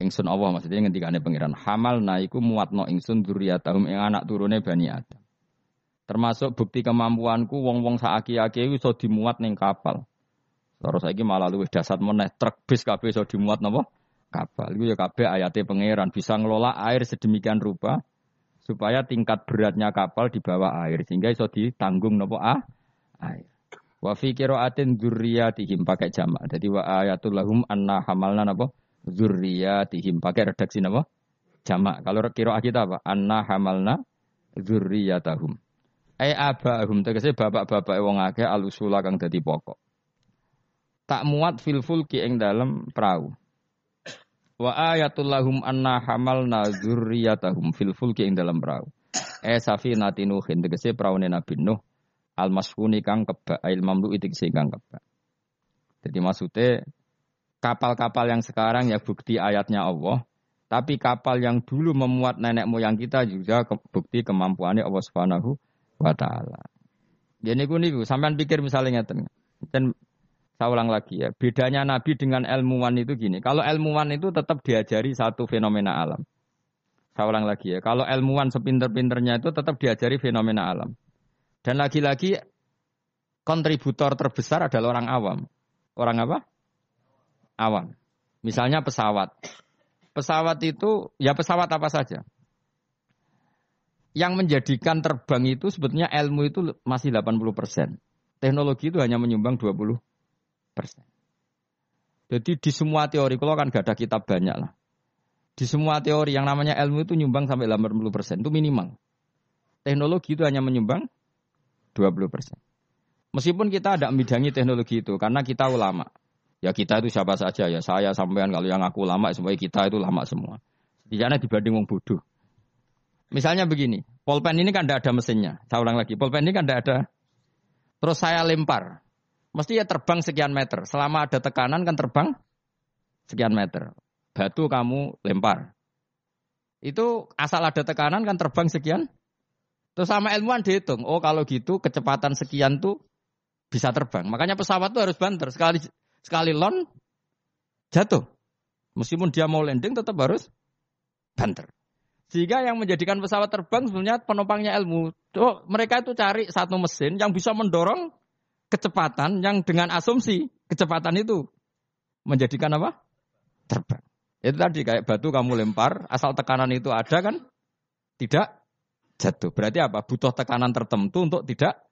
Ingsun Allah maksudnya ngendikane pangeran hamal naiku muatno ingsun dzurriyyatahum ing anak turune Bani Adam. Termasuk bukti kemampuanku wong-wong saaki-aki iso dimuat ning kapal. Terus saiki malah luwih dasar meneh truk bis kabeh iso dimuat napa? Kapal. Iku ya kabeh ayate pangeran bisa ngelola air sedemikian rupa supaya tingkat beratnya kapal di bawah air sehingga iso ditanggung nopo ah air. Wa fi qiraatin dzurriyyatihim pakai jamak. Jadi wa ayatul lahum anna hamalna napa dzurriyyatihim pakai redaksi napa jamak. Kalau qiraat kita apa? Anna hamalna dzurriyyatahum. Ai abahum tegese bapak-bapak wong akeh alusula kang dadi pokok. Tak muat fil fulki ing dalam perahu. Wa ayatul lahum anna hamalna dzurriyyatahum fil fulki ing dalam perahu. Eh safinati nuhin tegese praune Nabi Nuh al masfuni kang kebak ail mamlu itik kang kebak. Jadi maksudnya kapal-kapal yang sekarang ya bukti ayatnya Allah, tapi kapal yang dulu memuat nenek moyang kita juga ke, bukti kemampuannya Allah Subhanahu wa taala. Jadi niku niku sampean pikir misalnya ngeten. Dan saya ulang lagi ya, bedanya Nabi dengan ilmuwan itu gini. Kalau ilmuwan itu tetap diajari satu fenomena alam. Saya ulang lagi ya, kalau ilmuwan sepinter-pinternya itu tetap diajari fenomena alam. Dan lagi-lagi kontributor terbesar adalah orang awam. Orang apa? Awam. Misalnya pesawat. Pesawat itu, ya pesawat apa saja. Yang menjadikan terbang itu sebetulnya ilmu itu masih 80%. Teknologi itu hanya menyumbang 20 persen. Jadi di semua teori, kalau kan gak ada kitab banyak lah. Di semua teori yang namanya ilmu itu nyumbang sampai 80 persen, itu minimal. Teknologi itu hanya menyumbang 20 persen. Meskipun kita ada membidangi teknologi itu, karena kita ulama. Ya kita itu siapa saja ya, saya sampean kalau yang aku ulama, semuanya kita itu lama semua. Setidaknya dibanding wong bodoh. Misalnya begini, polpen ini kan tidak ada mesinnya. Saya ulang lagi, polpen ini kan tidak ada. Terus saya lempar, Mesti ya terbang sekian meter. Selama ada tekanan kan terbang sekian meter. Batu kamu lempar. Itu asal ada tekanan kan terbang sekian. Terus sama ilmuwan dihitung. Oh kalau gitu kecepatan sekian tuh bisa terbang. Makanya pesawat tuh harus banter. Sekali sekali lon jatuh. Meskipun dia mau landing tetap harus banter. Sehingga yang menjadikan pesawat terbang sebenarnya penumpangnya ilmu. Oh, mereka itu cari satu mesin yang bisa mendorong kecepatan yang dengan asumsi kecepatan itu menjadikan apa? Terbang. Itu tadi kayak batu kamu lempar, asal tekanan itu ada kan tidak jatuh. Berarti apa? Butuh tekanan tertentu untuk tidak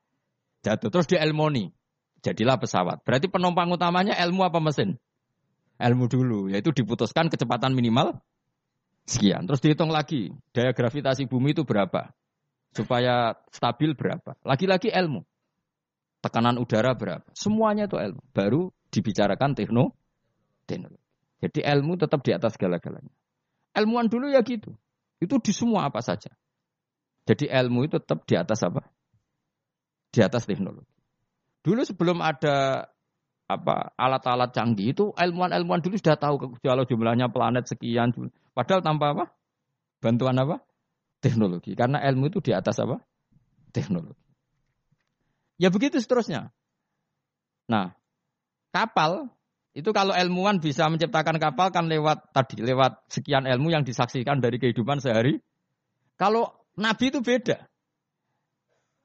jatuh. Terus di elmoni. Jadilah pesawat. Berarti penumpang utamanya ilmu apa mesin? Ilmu dulu, yaitu diputuskan kecepatan minimal sekian. Terus dihitung lagi, daya gravitasi bumi itu berapa? Supaya stabil berapa? Lagi-lagi ilmu tekanan udara berapa. Semuanya itu ilmu. Baru dibicarakan tekno, teknologi. Jadi ilmu tetap di atas segala-galanya. Ilmuwan dulu ya gitu. Itu di semua apa saja. Jadi ilmu itu tetap di atas apa? Di atas teknologi. Dulu sebelum ada apa alat-alat canggih itu ilmuwan-ilmuwan dulu sudah tahu kalau jumlahnya planet sekian. Padahal tanpa apa? Bantuan apa? Teknologi. Karena ilmu itu di atas apa? Teknologi. Ya begitu seterusnya. Nah, kapal itu kalau ilmuwan bisa menciptakan kapal kan lewat tadi, lewat sekian ilmu yang disaksikan dari kehidupan sehari. Kalau Nabi itu beda.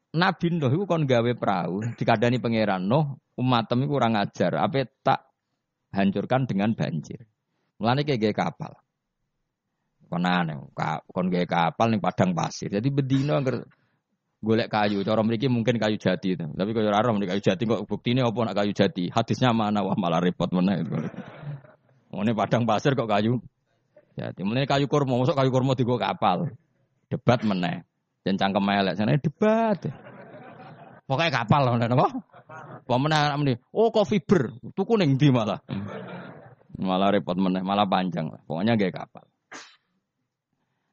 Nabi Nuh itu kon gawe perahu, dikadani pangeran Nuh, umatem itu kurang ajar, apa tak hancurkan dengan banjir. Mulane kayak gaya kapal. Kon aneh, kon gaya kapal ning padang pasir. Jadi bedino agar golek kayu, cara mriki mungkin kayu jati. Tapi kalau ora mriki kayu jati kok buktine apa nak kayu jati? Hadisnya mana wah malah repot mana itu. Ini padang pasir kok kayu. Jadi mulai kayu kurma, masuk kayu kurma digo kapal. Debat meneh. Dan cangkem elek sana debat. Pokoknya kapal loh, apa? Pemenang ini, oh kok fiber, tuku ning di malah. Malah repot meneh, malah panjang lah. Pokoknya gaya kapal.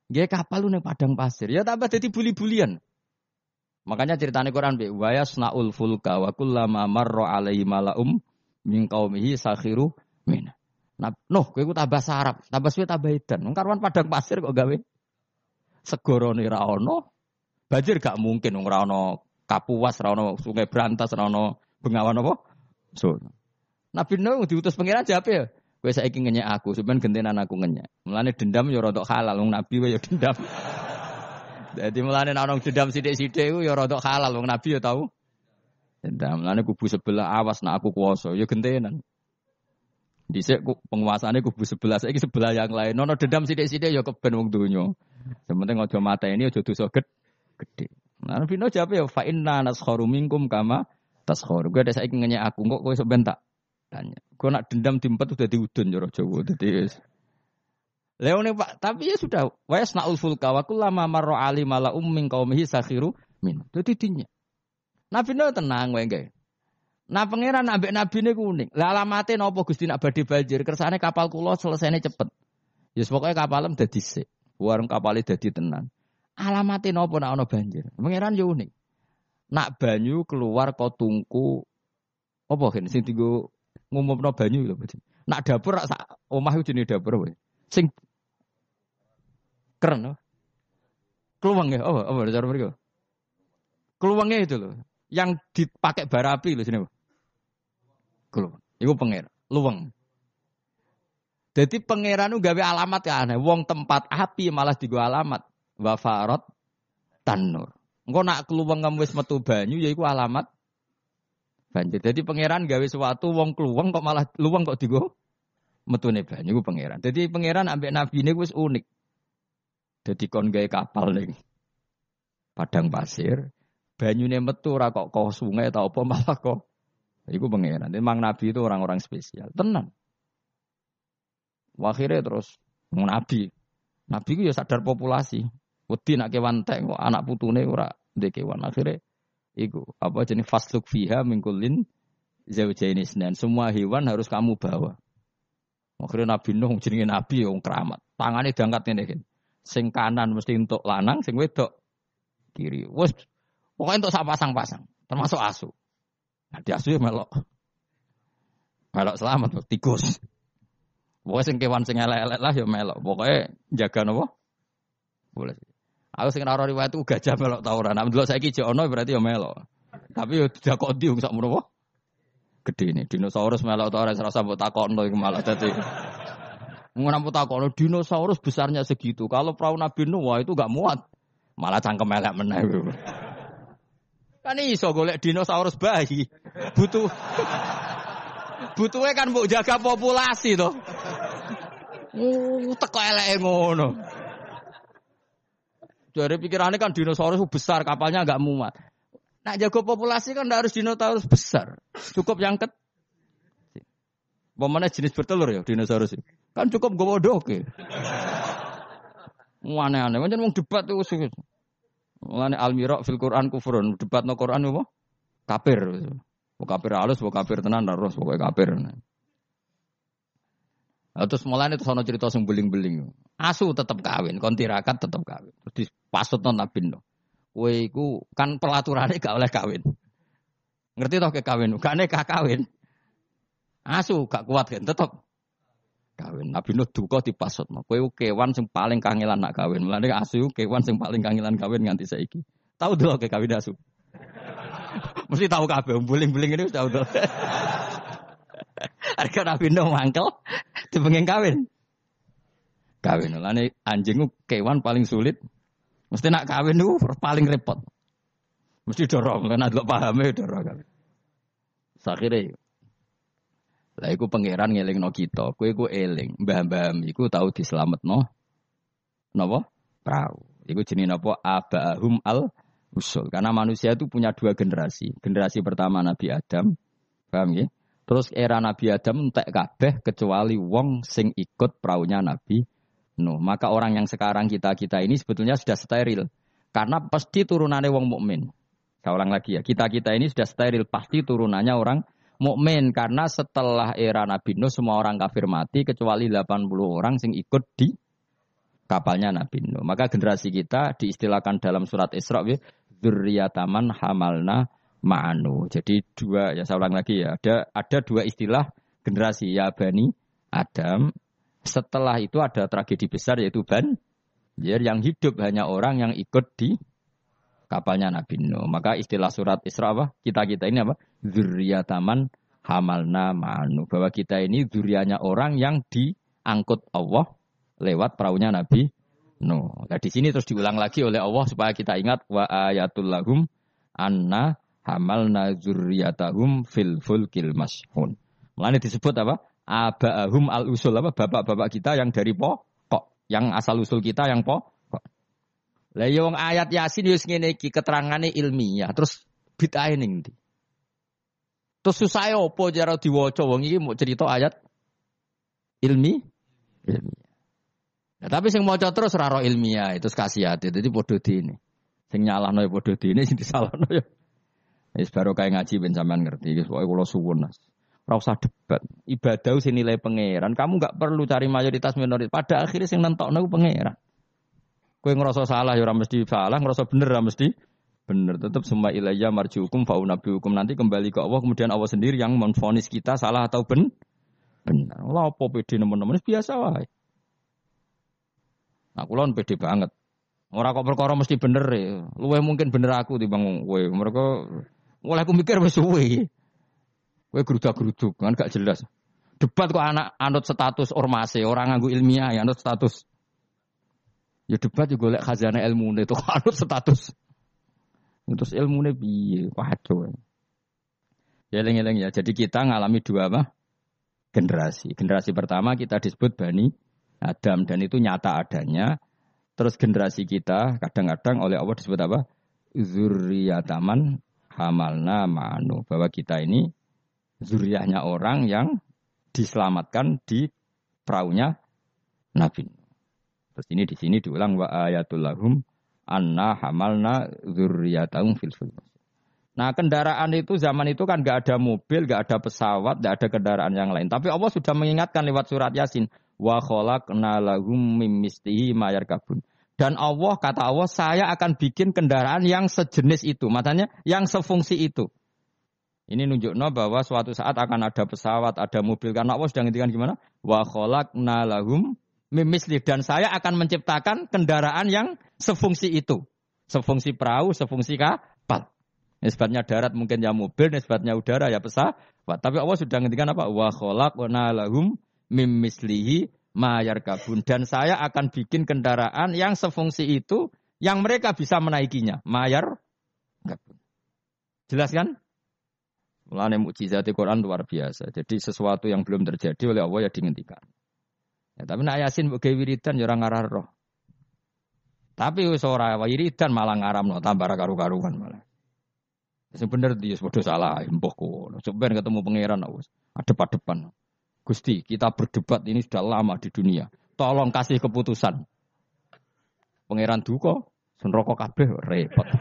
Gaya kapal lu nih padang pasir. Ya tambah jadi buli-bulian. Makanya ceritanya Quran bi wa yasnaul fulka wa kullama marra alaihi malaum min qaumihi sakhiru min. Nah, noh kowe tambah sarap, tambah suwe tambah edan. Wong padang pasir kok gawe segorone ra ono, Banjir gak mungkin wong ora ana Kapuas, ora ana Sungai Brantas, ora ana Bengawan apa? So. Nabi Nuh diutus pangeran jawab ya. Kowe saiki ngenyek aku, sampean gentenan aku ngenyek. Mulane dendam ya rada halal wong Nabi ya dendam. *laughs* Jadi mulane ana dendam sithik-sithik iku ya rada halal wong Nabi ya tau. Dendam. Mulane kubu sebelah awas nak aku kuasa ya gentenan. Dhisik penguasane kubu sebelah saiki sebelah yang lain. Nono dendam sithik-sithik ya keben wong donya. Sementing aja mata ini aja dosa gede gede. Nah, Nabi Nuh jawab ya fa inna naskharu minkum kama taskharu. Gue ada saiki ngenyek aku kok kowe sok. Tanya. Gue nak dendam dimpet udah diudun jero Jawa. Dadi Leone Pak, tapi ya sudah. Wa yasnaul fulka wa kullama marra ali mala ummin qaumihi sakhiru min. Dadi dinya. Nabi Nuh tenang wae nggih. Nah pangeran ambek nabi ini kuning. Lah alamate napa Gusti nak badhe banjir? Kersane kapal kula selesainya cepet. Ya yes, pokoknya kapalem dadi sik. Warung kapalnya dadi tenan. Alamate napa nek ana banjir? Pangeran yo unik. Nak banyu keluar kok tungku apa kan sing dienggo ngumumno banyu lho. Nak dapur sak omah jenenge dapur apa? Sing keren loh. Keluang ya, apa apa cara mereka? Keluangnya itu loh, yang dipakai bara api loh sini. Iku pangeran, luweng. Jadi pangeran gawe alamat ya aneh. Wong tempat api malah digo alamat wafarot tanur. Engko nak keluweng kamu wis metu banyu yaiku alamat banjir. Jadi pangeran gawe sesuatu wong keluweng kok malah luweng kok digo metune banyu ku pangeran. Jadi pangeran ambek nabi ini wis unik. Jadi kon gawe kapal nih padang pasir, banyune metu ora kok kok sungai atau apa malah kok Iku pangeran. Memang nabi itu orang-orang spesial. Tenang. Akhirnya terus nabi. Nabi itu ya sadar populasi. Wedi nak kewan tek kok anak putune ora ndek kewan. Akhirnya iku apa jenis fasluk fiha mingkulin zaujaini dan semua hewan harus kamu bawa. Akhirnya Nabi Nuh jenenge Nabi yang keramat. Tangannya diangkat ini kan. Sing kanan mesti untuk lanang, sing wedok kiri. Wes pokoknya untuk sak pasang-pasang, termasuk asu. Di asu ya melok. Melok selamat, tikus. Pokoknya sing kewan sing elek-elek lah ya melok. Pokoknya jaga nopo. Boleh. Aku sing ora riwayat itu gajah melok ta ora. Nek jek ono berarti ya melok. Tapi yo tidak kok ndi sak menapa. Gede ini dinosaurus melok ta ora serasa mbok takokno iku malah dadi. Ngono takokno dinosaurus besarnya segitu. Kalau perahu Nabi Nuh itu gak muat. Malah cangkem elek meneh. Kan iso golek dinosaurus bayi. Butuh Butuhnya kan mbok jaga populasi toh. Uh, teko eleke ngono. Dari pikirannya kan dinosaurus besar, kapalnya agak muat. Nah jago populasi kan harus dinosaurus besar. Cukup yang ket. Pemana jenis bertelur ya dinosaurus Kan cukup gue bodoh ke. Aneh-aneh. Macam mau debat tuh. Mulane almirok fil Quran kufurun. Debat no Quran apa? Kafir. Mau kafir halus, mau kafir tenan, terus pokoknya kafir. Terus mulai itu sono cerita sing beling-beling. Asu tetap kawin, kontirakat tetap kawin. Terus dipasut non nabi no. Kowe iku kan pelaturannya gak oleh kawin. Ngerti toh ke kawin? Gak nekah kawin. Asu gak kuat kan tetep kawin. Nabi Nuh duka dipasut. Kowe kewan sing paling kangelan nak kawin. Mulane asu kewan sing paling kangelan kawin nganti saiki. Tahu dulu ke kawin asu. *laughs* Mesti tahu kabeh buling-buling ini tahu dulu. *laughs* Harga Nabi Nuh mangkel *laughs* dipengen kawin. Kawin. Mulane anjing kewan paling sulit. Mesti nak kawin itu paling repot. Mesti dorong, kan ada pahamnya dorong kan. Sakhire. Lah iku pangeran no kita, kowe iku eling, mbah-mbah iku tau no, Napa? Perahu. Iku jenis napa? Abahum al usul. Karena manusia itu punya dua generasi. Generasi pertama Nabi Adam, paham ya? Terus era Nabi Adam entek kabeh kecuali wong sing ikut perahunya Nabi Nuh. Maka orang yang sekarang kita-kita ini sebetulnya sudah steril. Karena pasti turunannya wong mukmin. Saya ulang lagi ya, kita-kita ini sudah steril, pasti turunannya orang mukmin karena setelah era Nabi Nuh semua orang kafir mati kecuali 80 orang sing ikut di kapalnya Nabi Nuh. Maka generasi kita diistilahkan dalam surat Isra dzurriyataman hamalna ma'anu. Jadi dua ya saya ulang lagi ya, ada ada dua istilah generasi ya Bani Adam. Setelah itu ada tragedi besar yaitu Ban yang hidup hanya orang yang ikut di kapalnya Nabi Nuh. Maka istilah surat Isra apa? Kita-kita ini apa? Zuriyataman hamalna ma'anu. Bahwa kita ini zurianya orang yang diangkut Allah lewat perahunya Nabi Nuh. Nah, di sini terus diulang lagi oleh Allah supaya kita ingat wa ayatul lahum anna hamalna zurriyatahum fil fulkil mashhun. Mulane disebut apa? Aba'ahum al usul apa? Bapak-bapak kita yang dari pokok, yang asal usul kita yang pokok. Lah yang ayat Yasin wis ngene iki keterangane ilmiah, terus bid'ah ning ndi? Terus susah apa cara diwaca wong iki mau cerita ayat ilmi ilmiah. Nah, tapi sing maca terus ora ilmiah itu hati, Dadi padha dene. Sing nyalahno ya padha dene sing disalahno ya. Wis baru kayak ngaji ben sampean ngerti. Wis pokoke kula suwun Mas. Ora usah debat. Ibadah sing nilai pangeran. Kamu nggak perlu cari mayoritas minoritas. Pada akhirnya sing nentokno pangeran. Kue ngerasa salah ya mesti salah, ngerasa bener ya mesti bener. Tetap semua ilayah marji hukum faunabi hukum nanti kembali ke Allah kemudian Allah sendiri yang menfonis kita salah atau ben benar. Allah apa pede teman-teman biasa wae. Aku lawan pede banget. Orang kok perkara mesti bener ya. Luwe mungkin bener aku timbang kowe. Mereka mulai aku mikir wis suwe. Kowe gerudak-geruduk kan gak jelas. Debat kok anak anut status ormase, orang nganggu ilmiah ya anut status Ya debat juga golek khazanah ilmu itu anut status. Terus ilmu ini piye? Waduh. Ya eleng ya. Jadi kita ngalami dua apa? Generasi. Generasi pertama kita disebut Bani Adam dan itu nyata adanya. Terus generasi kita kadang-kadang oleh Allah disebut apa? Zuriyataman hamalna ma'anu. Bahwa kita ini zuriyahnya orang yang diselamatkan di perahunya Nabi. Terus ini di sini diulang wa ayatul lahum anna hamalna dzurriyyatahum fil Nah kendaraan itu zaman itu kan gak ada mobil, gak ada pesawat, gak ada kendaraan yang lain. Tapi Allah sudah mengingatkan lewat surat Yasin. Wa khalaqna lahum mimistihi mayar kabun. Dan Allah, kata Allah, saya akan bikin kendaraan yang sejenis itu. Makanya yang sefungsi itu. Ini nunjukno bahwa suatu saat akan ada pesawat, ada mobil. Karena Allah sudah ngintikan gimana? Wa khalaqna lahum mimisli dan saya akan menciptakan kendaraan yang sefungsi itu. Sefungsi perahu, sefungsi kapal. Nisbatnya darat mungkin ya mobil, nisbatnya udara ya pesawat. Tapi Allah sudah ngendikan apa? Wa khalaqna lahum mimislihi mayar kabun. Dan saya akan bikin kendaraan yang sefungsi itu yang mereka bisa menaikinya. Mayar kabun. Jelas kan? Mulane mukjizat Quran luar biasa. Jadi sesuatu yang belum terjadi oleh Allah ya dihentikan. Ya, tapi nak yasin mbok wiridan ya ora ngarah roh. Tapi wis ora wiridan malah ngaramno tambah karu-karuan malah. Sing bener dia padha salah, mbah kono. Ketemu pangeran wis adep-adepan. Gusti, kita berdebat ini sudah lama di dunia. Tolong kasih keputusan. Pangeran duka, senroko kabeh repot. *laughs*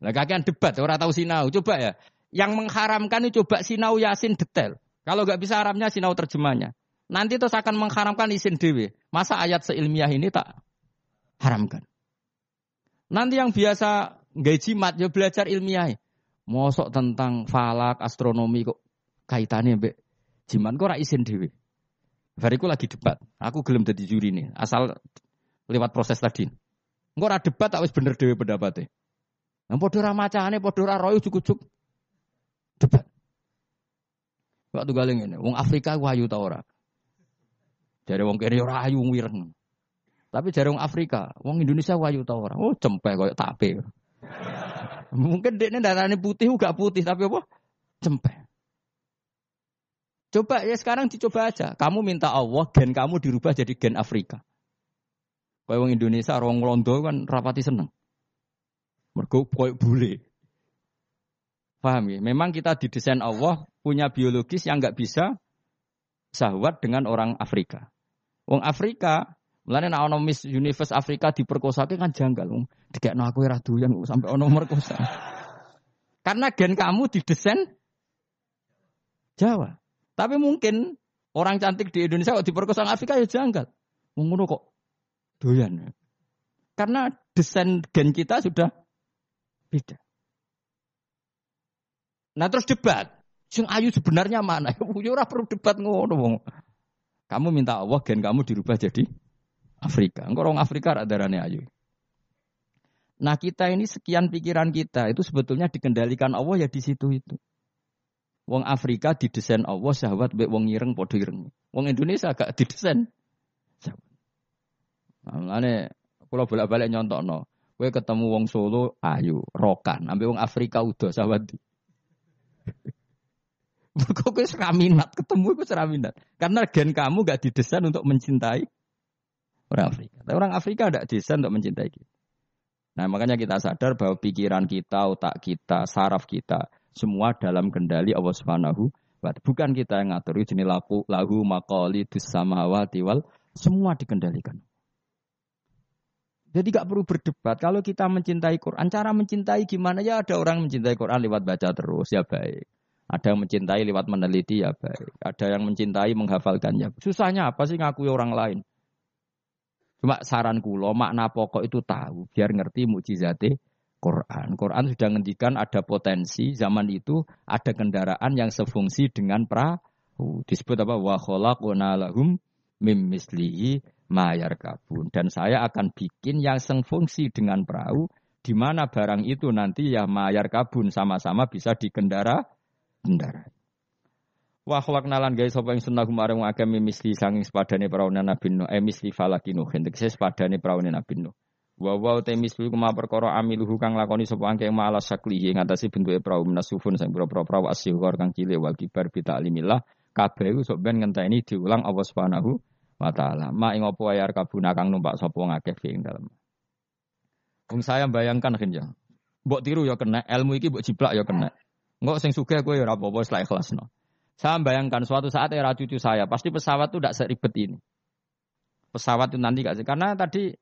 Lah kakean debat ora tahu sinau. Coba ya. Yang mengharamkan itu coba sinau Yasin detail. Kalau nggak bisa Arabnya sinau terjemahnya. Nanti terus akan mengharamkan isin dewi. Masa ayat seilmiah ini tak haramkan? Nanti yang biasa nggak jimat ya belajar ilmiah. Mosok tentang falak, astronomi kok kaitannya mbek jimat kok ora isin dhewe. Bariku lagi debat. Aku gelem dadi juri nih, asal lewat proses tadi. Engko ora debat tak wis bener dhewe pendapatnya. Nah, padha ora macane, padha ora royo cukup debat. Waktu galing ini, wong Afrika wayu ta ora? Jare wong kene ora ayu wireng. Tapi jare wong Afrika, wong Indonesia wayu ta ora? Oh, cempek koyo tape. *laughs* Mungkin dekne darahnya putih gak putih tapi apa? Cempek. Coba ya sekarang dicoba aja. Kamu minta Allah gen kamu dirubah jadi gen Afrika. Kayak wong Indonesia orang Londo kan rapati seneng. Mergo koyo bule. Paham ya? Memang kita didesain Allah punya biologis yang nggak bisa sahwat dengan orang Afrika. Wong Afrika, mulane nek ana Miss Universe Afrika diperkosake kan janggal. Wong dikekno aku ora doyan sampai ono merkosa. *laughs* Karena gen kamu didesain Jawa. Tapi mungkin orang cantik di Indonesia kok diperkosa Afrika ya janggal. Wong ngono kok doyan. Karena desain gen kita sudah beda. Nah terus debat. Sing ayu sebenarnya mana? *laughs* Ya ora perlu debat ngono. Kamu minta Allah gen kamu dirubah jadi Afrika. Engkau orang Afrika ada darane ayu. Nah kita ini sekian pikiran kita itu sebetulnya dikendalikan Allah ya di situ itu. Wong Afrika didesain Allah sahabat baik wong ireng podo ireng. Wong Indonesia gak didesain. Nah, kalau bolak-balik nyontok no. Kue ketemu wong Solo ayu, rokan, ambil wong Afrika udah sahabat. *laughs* Kok kowe seraminat ketemu kowe seraminat. Karena gen kamu gak didesain untuk mencintai orang Afrika. Tapi orang Afrika tidak desain untuk mencintai kita. Nah makanya kita sadar bahwa pikiran kita, otak kita, saraf kita, semua dalam kendali Allah Subhanahu wa Bukan kita yang ngatur, jenis laku, lahu, makoli, dusamawati, wal, semua dikendalikan. Jadi gak perlu berdebat. Kalau kita mencintai Quran, cara mencintai gimana ya? Ada orang mencintai Quran lewat baca terus, ya baik. Ada yang mencintai lewat meneliti, ya baik. Ada yang mencintai menghafalkannya. Susahnya apa sih ngakui orang lain? Cuma saran kulo, makna pokok itu tahu, biar ngerti mukjizate Quran. Quran sudah ngendikan ada potensi zaman itu ada kendaraan yang sefungsi dengan perahu. Disebut apa? Wa khalaqna lahum mim mislihi mayar kabun. Dan saya akan bikin yang sefungsi dengan perahu, di mana barang itu nanti ya mayar kabun sama-sama bisa dikendara kendara. Wah wak nalan guys sapa yang sunnah kemarin akeh misli sanging sepadane perahunan Nabi Nuh, eh misli falakinu hendak saya sepadane perahunan Nabi Nuh. Wa wa te misli kuma perkara amiluhu kang lakoni sapa angke malas saklihi ngatasi bentuke perahu menasufun sing pira-pira perahu asyuhur kang cilik wal kibar bi ta'limillah kabeh sok ben ngenteni diulang Allah Subhanahu wa taala. Ma ing apa ayar kabuna kang numpak sapa ngakeh fi ing dalem. Wong saya bayangkan kan ya. Mbok tiru ya kena, ilmu iki mbok jiplak ya kena. Enggak sing sugih kowe ya ora apa-apa wis ikhlasno. Saya bayangkan suatu saat era cucu saya, pasti pesawat itu tidak seribet ini. Pesawat itu nanti gak sih? Karena tadi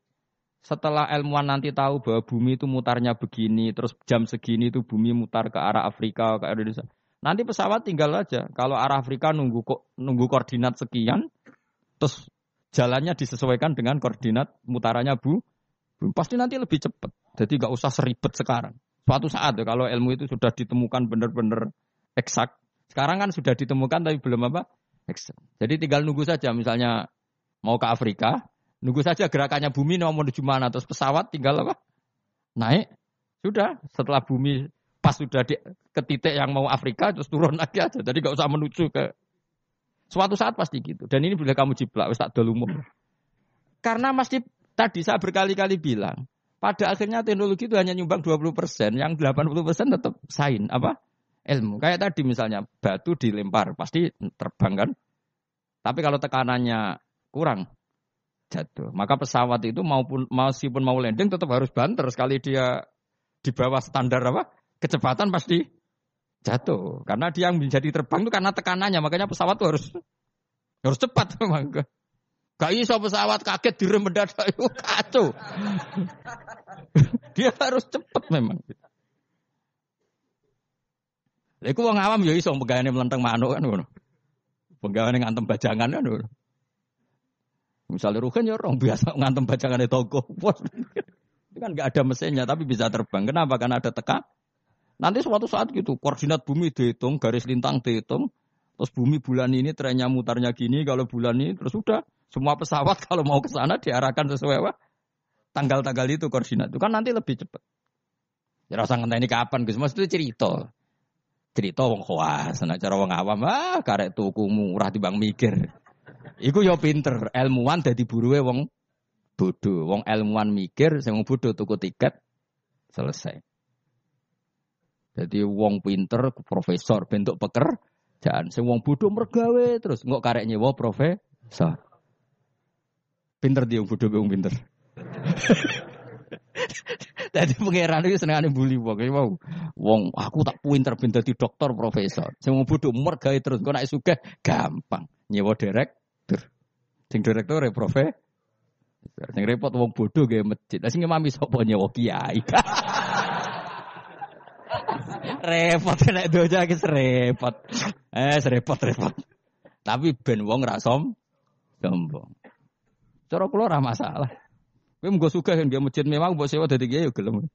setelah ilmuwan nanti tahu bahwa bumi itu mutarnya begini, terus jam segini itu bumi mutar ke arah Afrika, ke Indonesia. Nanti pesawat tinggal aja. Kalau arah Afrika nunggu nunggu koordinat sekian, Terus jalannya disesuaikan dengan koordinat mutarannya bu, pasti nanti lebih cepat. Jadi nggak usah seribet sekarang. Suatu saat ya, kalau ilmu itu sudah ditemukan benar-benar eksak. Sekarang kan sudah ditemukan tapi belum apa? Eksak. Jadi tinggal nunggu saja misalnya mau ke Afrika, nunggu saja gerakannya bumi mau menuju mana terus pesawat tinggal apa? Naik. Sudah setelah bumi pas sudah di, ke titik yang mau Afrika terus turun lagi aja. Jadi nggak usah menuju ke Suatu saat pasti gitu. Dan ini bila kamu jiplak, wis tak umum. Karena masih tadi saya berkali-kali bilang, pada akhirnya teknologi itu hanya nyumbang 20 persen, yang 80 persen tetap sain apa ilmu. Kayak tadi misalnya batu dilempar pasti terbang kan. Tapi kalau tekanannya kurang jatuh, maka pesawat itu maupun meskipun mau landing tetap harus banter sekali dia di bawah standar apa kecepatan pasti jatuh. Karena dia yang menjadi terbang itu karena tekanannya, makanya pesawat itu harus harus cepat *laughs* memang. Gak iso pesawat kaget direm mendadak *laughs* itu kacau. *laughs* dia harus cepat memang. Lha iku wong awam ya iso pegawene melenteng manuk kan ngono. Pegawene ngantem bajangan kan ngono. Misalnya Ruhen ya orang biasa ngantem bajangane toko. Itu kan nggak ada mesinnya tapi bisa terbang. Kenapa? Karena ada tekan. Nanti suatu saat gitu, koordinat bumi dihitung, garis lintang dihitung, terus bumi bulan ini trennya mutarnya gini, kalau bulan ini terus sudah semua pesawat *laughs* kalau mau ke sana diarahkan sesuai apa? Tanggal-tanggal itu koordinat itu kan nanti lebih cepat. Ya rasa ini kapan Gus? Mas itu cerita. Cerita wong khawas, nah cara wong awam ah karek tuku murah bang mikir. Iku yo pinter, ilmuwan dadi buruwe wong bodoh. Wong ilmuwan mikir, sing wong bodoh tuku tiket selesai. Jadi wong pinter, profesor, bentuk pekerjaan. Sing wong bodoh mergawe terus nggak karek nyewa profesor. Pinter dia wong bodoh wong pinter. *laughs* Jadi pangeran itu seneng bully wong. Wow. Wong aku tak pinter pinter di dokter profesor. Sing wong bodoh mergawe terus kok nek sugih gampang nyewa direktur. Sing direktur ya profesor. Sing repot wong bodoh gaya masjid. Lah sing imami sapa nyewa kiai. *laughs* repot kena doja ki repot. Eh repot repot. Tapi ben wong ra som sombong. Cara kula ora masalah. Kowe mung suka kan dia masjid memang mbok sewa dadi kiai yo gelem.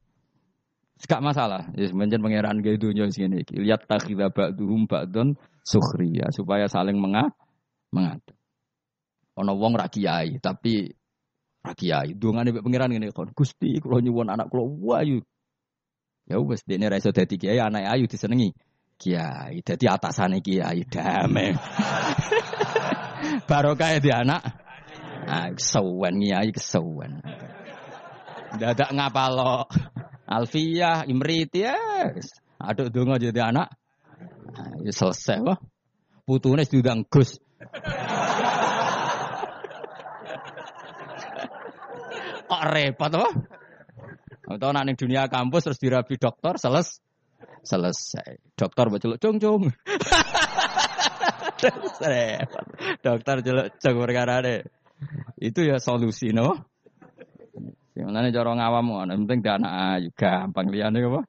Gak masalah. Ya semenjen pangeran gawe dunya sing iki. Lihat takhidha ba'duhum ba'dun sukhriya supaya saling menga mengatur. Ana wong ra kiai tapi ra kiai. Dungane mek pangeran ngene kon. Gusti kula nyuwun anak kula wayu Ya wis dene ra iso dadi kiai anak ayu disenengi. Kiai dadi atasane kiai damai. *laughs* Barokah di anak. Ah kesuwen kiai kesuwen. Dadak ngapalo. Alfiyah, Imrit ya. Aduk donga jadi anak. Nah, ya selesai wah. Putune diundang Gus. *laughs* Kok repot wah. Atau nak ning dunia kampus terus dirabi dokter seles selesai. Dokter baca *laughs* cung cung. dokter celuk cung perkara deh. Itu ya solusi no. Yang mana cara ngawam ngono, penting dana ayu gampang liyane apa?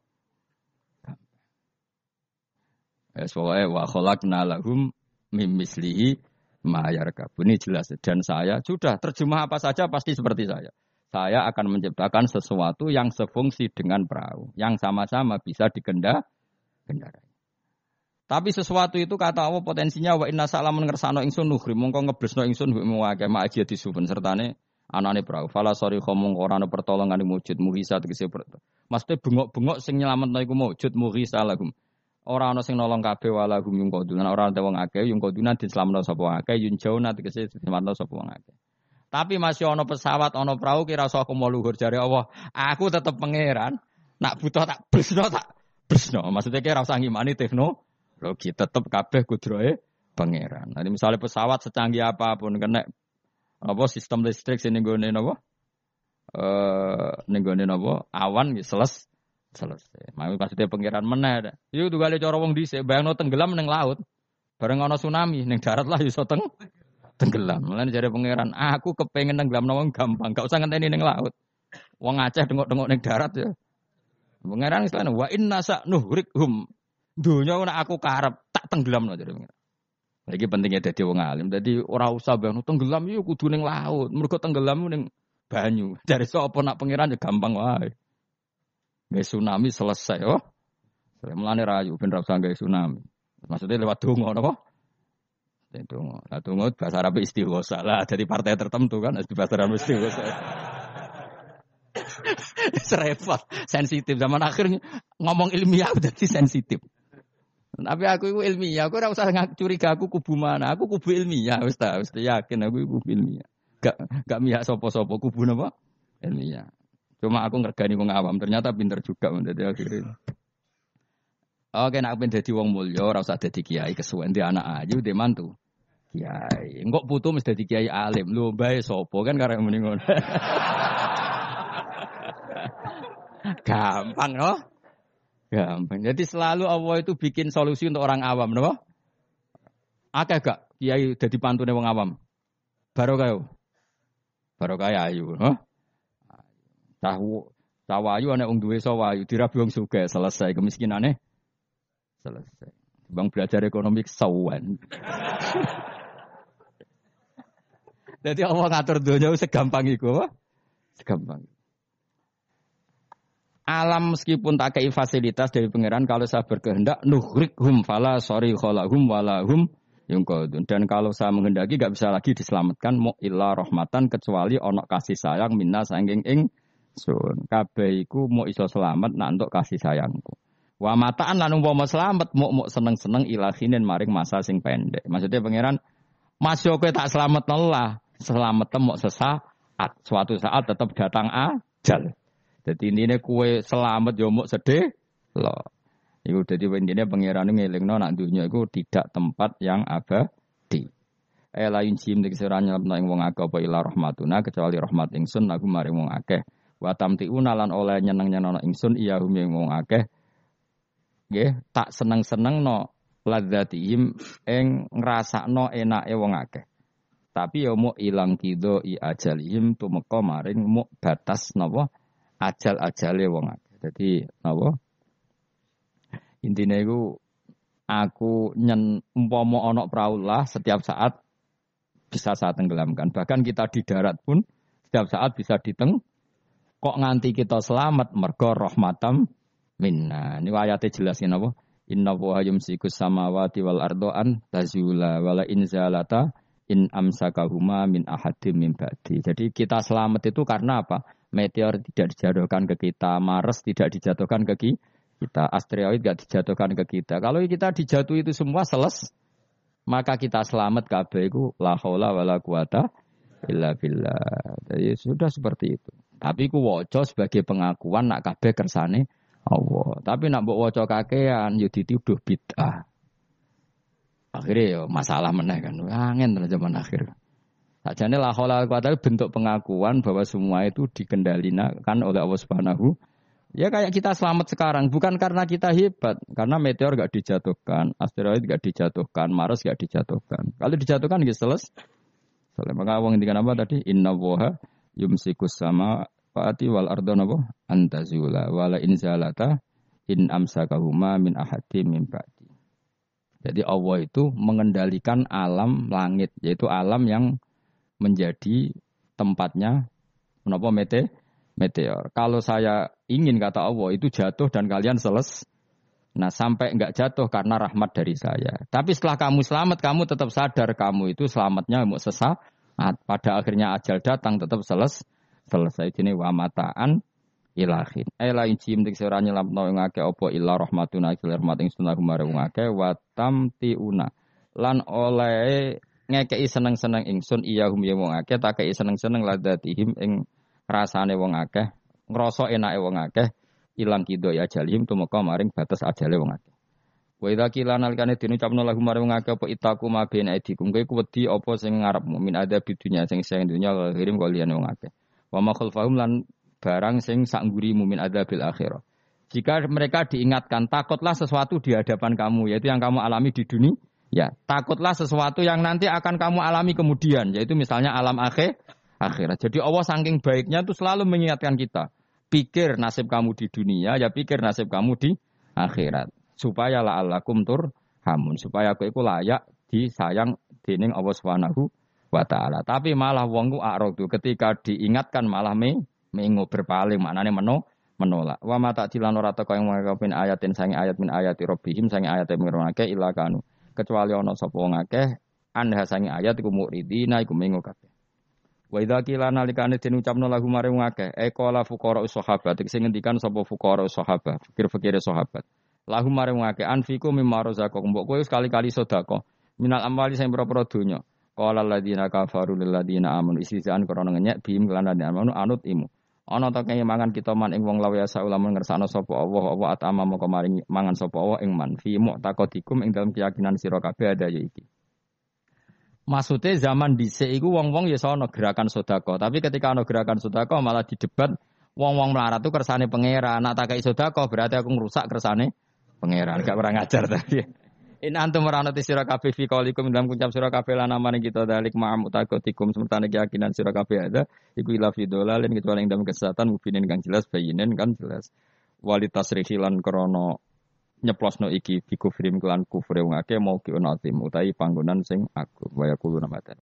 Ya soalnya wa khalaqna lahum mim mislihi ma Ini jelas dan saya sudah terjemah apa saja pasti seperti saya saya akan menciptakan sesuatu yang sefungsi dengan perahu, yang sama-sama bisa digendarai. Tapi sesuatu itu kata Allah potensinya wa inna salam ngersano ingsun nuhri mongko ngeblesno ingsun wa akeh ma aja disuben sertane anane perahu. Fala sori khomong ora ana pertolongan wujud muhisa tegese Maksudnya bengok-bengok sing nyelametno iku wujud muhisa lahum. Ora ana sing nolong kabeh wala hum yung kodunan ora ana wong akeh yung kodunan diselametno sapa akeh yun jauna tegese diselametno sapa akeh. Tapi masih ono pesawat, ono perahu kira so aku mau luhur jari Allah. Aku tetap pangeran. Nak butuh tak bersno tak bersno. Maksudnya kira usah ngimani teknologi tetap kabeh kudrohe pangeran. Nanti misalnya pesawat secanggih apa pun kena apa sistem listrik sini gue apa? Eh nenggone apa? Awan gitu seles selesai. Mau maksudnya pangeran mana? Yuk tuh kali cara wong dhisik bayangno tenggelam neng laut. Bareng ono tsunami neng darat lah iso teng tenggelam. Mulane jare pangeran, aku kepengen tenggelam nawang gampang, gak usah ngenteni ning laut. Wong Aceh dengok-dengok ning darat ya. Pangeran Islam wa inna sa nuhrikhum. Dunya nek aku karep tak tenggelam jare pangeran. Lagi pentingnya dadi wong alim. Dadi ora usah bang tenggelam yo kudu ning laut. Mergo tenggelam ning banyu. Dari sapa nak pangeran ya gampang wae. Nggak tsunami selesai oh. Mulane rayu ben ra usah tsunami. Maksudnya lewat donga napa? Itu nah, tunggu bahasa Arab istighosa lah dari partai tertentu kan di bahasa Arab istighosa. *laughs* Serepot, sensitif zaman akhirnya ngomong ilmiah udah sensitif. Tapi aku itu ilmiah, aku ora usah curiga aku kubu mana, aku kubu ilmiah, ta, wis yakin aku kubu ilmiah. Gak gak mihak sopo-sopo kubu napa? Ilmiah. Cuma aku ngergani wong awam, ternyata pinter juga menjadi akhirnya. Oke, nak pengen jadi wong mulya, ora usah dadi kiai kesuwen di anak ayu, di mantu kiai. Enggak putu mesti dadi kiai alim. Lu bae sapa kan karek muni ngono. *laughs* Gampang no? Gampang. Jadi selalu Allah itu bikin solusi untuk orang awam, no? Akeh gak kiai dadi pantune wong awam? Barokah yo. Barokah ayu, no? Tahu Sawayu anak wong duwe sawayu dirabi wong sugih selesai kemiskinane selesai. Bang belajar ekonomi sawan. *laughs* Jadi Allah ngatur dunia segampang itu. Segampang. alam meskipun tak kei fasilitas dari pangeran kalau saya berkehendak hum fala sorry kholahum walahum yungkodun. Dan kalau saya menghendaki gak bisa lagi diselamatkan mu illa rahmatan kecuali onok kasih sayang minna sangking ing sun. Kabeh iku mau iso selamat nak untuk kasih sayangku. Wa mataan lan umpama selamat mau mau seneng-seneng ilahinin maring masa sing pendek. Maksudnya pangeran masih oke tak selamat Allah, selamat mau sesaat. Suatu saat tetap datang ajal. Jadi ini kue selamat mau sedih loh. Iku dadi intine pangeran ngelingno nak dunya iku tidak tempat yang abadi. Eh lain sim iki sira nyelapno ing wong akeh apa rahmatuna kecuali rahmat ingsun aku maring wong akeh. Wa tamtiuna lan oleh nyeneng-nyenengno ingsun iya hum wong akeh. Nggih, tak seneng-seneng no ladzatihim ing ngrasakno enake wong akeh. Tapi ya mau ilang kido i ajalihim tumeka maring mau batas napa ajal-ajale wong akeh. Dadi napa? Intinya itu aku nyen umpomo onok praulah setiap saat bisa saya tenggelamkan. Bahkan kita di darat pun setiap saat bisa diteng. Kok nganti kita selamat mergo rahmatam minna. Ini ayatnya jelasin apa? Inna wa yumsikus samawati wal ardoan tazula wala inzalata in amsakahuma min ahadim min ba'di. Jadi kita selamat itu karena apa? Meteor tidak dijatuhkan ke kita, Mars tidak dijatuhkan ke kita. Asteroid gak dijatuhkan ke kita. Kalau kita dijatuh itu semua seles, maka kita selamat kabeh itu la haula wala quwata illa billah. Jadi sudah seperti itu. Tapi ku waca sebagai pengakuan nak kabeh kersane Allah. Tapi nak mbok waca kakean yo dituduh bid'ah. Akhirnya yo masalah meneh kan. Angin zaman akhir. Sajane la haula wala bentuk pengakuan bahwa semua itu dikendalikan oleh Allah Subhanahu Ya kayak kita selamat sekarang, bukan karena kita hebat, karena meteor gak dijatuhkan, asteroid gak dijatuhkan, Mars gak dijatuhkan. Kalau dijatuhkan gitu selesai. Soalnya maka intikan apa tadi? Inna woha yumsikus sama faati wal ardo nabo antazula wala inzalata in amsakahuma min ahadi min ba'di. Jadi Allah itu mengendalikan alam langit, yaitu alam yang menjadi tempatnya menapa mete meteor. Kalau saya ingin kata Allah itu jatuh dan kalian seles. Nah sampai enggak jatuh karena rahmat dari saya. Tapi setelah kamu selamat, kamu tetap sadar kamu itu selamatnya mau sesaat. Pada akhirnya ajal datang tetap seles, selesai. Jadi wa mataan ilahin. Ela inci mtik sira nyelamno ing akeh apa illa rahmatuna ila rahmat ing sunah kumare wong akeh wa tamtiuna. Lan oleh ngekei seneng-seneng ingsun iya hum ya wong akeh tak seneng-seneng ladatihim ing rasane wong akeh ngrasa enake wong akeh ilang kido ya jalim tumeka maring batas ajale wong akeh. Wa idza qila nalikane dinucapno lagu maring wong apa itaku ma ben edikum kowe ku wedi apa sing ngarepmu min ada bidunya sing sing dunya kirim kok liyane wong akeh. Wa ma lan barang sing sak ngurimu min bil akhirah. Jika mereka diingatkan, takutlah sesuatu di hadapan kamu, yaitu yang kamu alami di dunia. Ya, takutlah sesuatu yang nanti akan kamu alami kemudian, yaitu misalnya alam akhir, akhirat. Jadi Allah saking baiknya itu selalu mengingatkan kita. Pikir nasib kamu di dunia, ya pikir nasib kamu di akhirat. Supaya la alakum tur hamun. Supaya aku itu layak disayang dening Allah Subhanahu wa taala. Tapi malah wong ku akrodu ketika diingatkan malah me mengo berpaling maknane meno menolak. Wa mata dilan ora teko ing ayat ayatin sange ayat min ayati rabbihim sange ayat pengiranake ila kanu. Kecuali ana sapa wong akeh anha sange ayat iku muridina iku mengo kabeh. Wa idza qila nalikane den ucapno lagu mare wong akeh, e qala fuqara sahabat sing ngendikan sapa fuqara sahabat, fikir-fikire sahabat. Lahu mare wong akeh anfiku mimma razaqakum. Mbok kowe sekali-kali sedekah. Minal amwali sing pira-pira donya. Qala kafaru lil ladziina amanu isizan krana ngenyek bim kelan amanu anut imu. Ana ta kaya mangan kita man ing wong lawa ya saulamun ngersakno sapa Allah apa atama moko maring mangan sapa Allah ing man fi mu'taqadikum ing dalam keyakinan sira kabeh ada ya iki. Maksudnya zaman dhisik iku wong-wong ya sono gerakan sodako, tapi ketika ono gerakan sodako malah didebat wong-wong melarat tuh kersane pangeran. Nak tak sodako berarti aku ngerusak kersane pangeran. Gak pernah ngajar tadi. In antum meranati sira kabeh fi qaulikum dalam ucap sira kabeh lan amane kita dalik ma'am utakotikum semertane keyakinan sira kabeh ada iku ila fi dolalin kecuali ing dalam kesehatan mubinin kang jelas bayinen kan jelas. Walitas rihilan krono nyeplosno iki fi kufrim kelan kufre wong akeh mau ki onatim utahi panggonan sing aku waya kulo namatan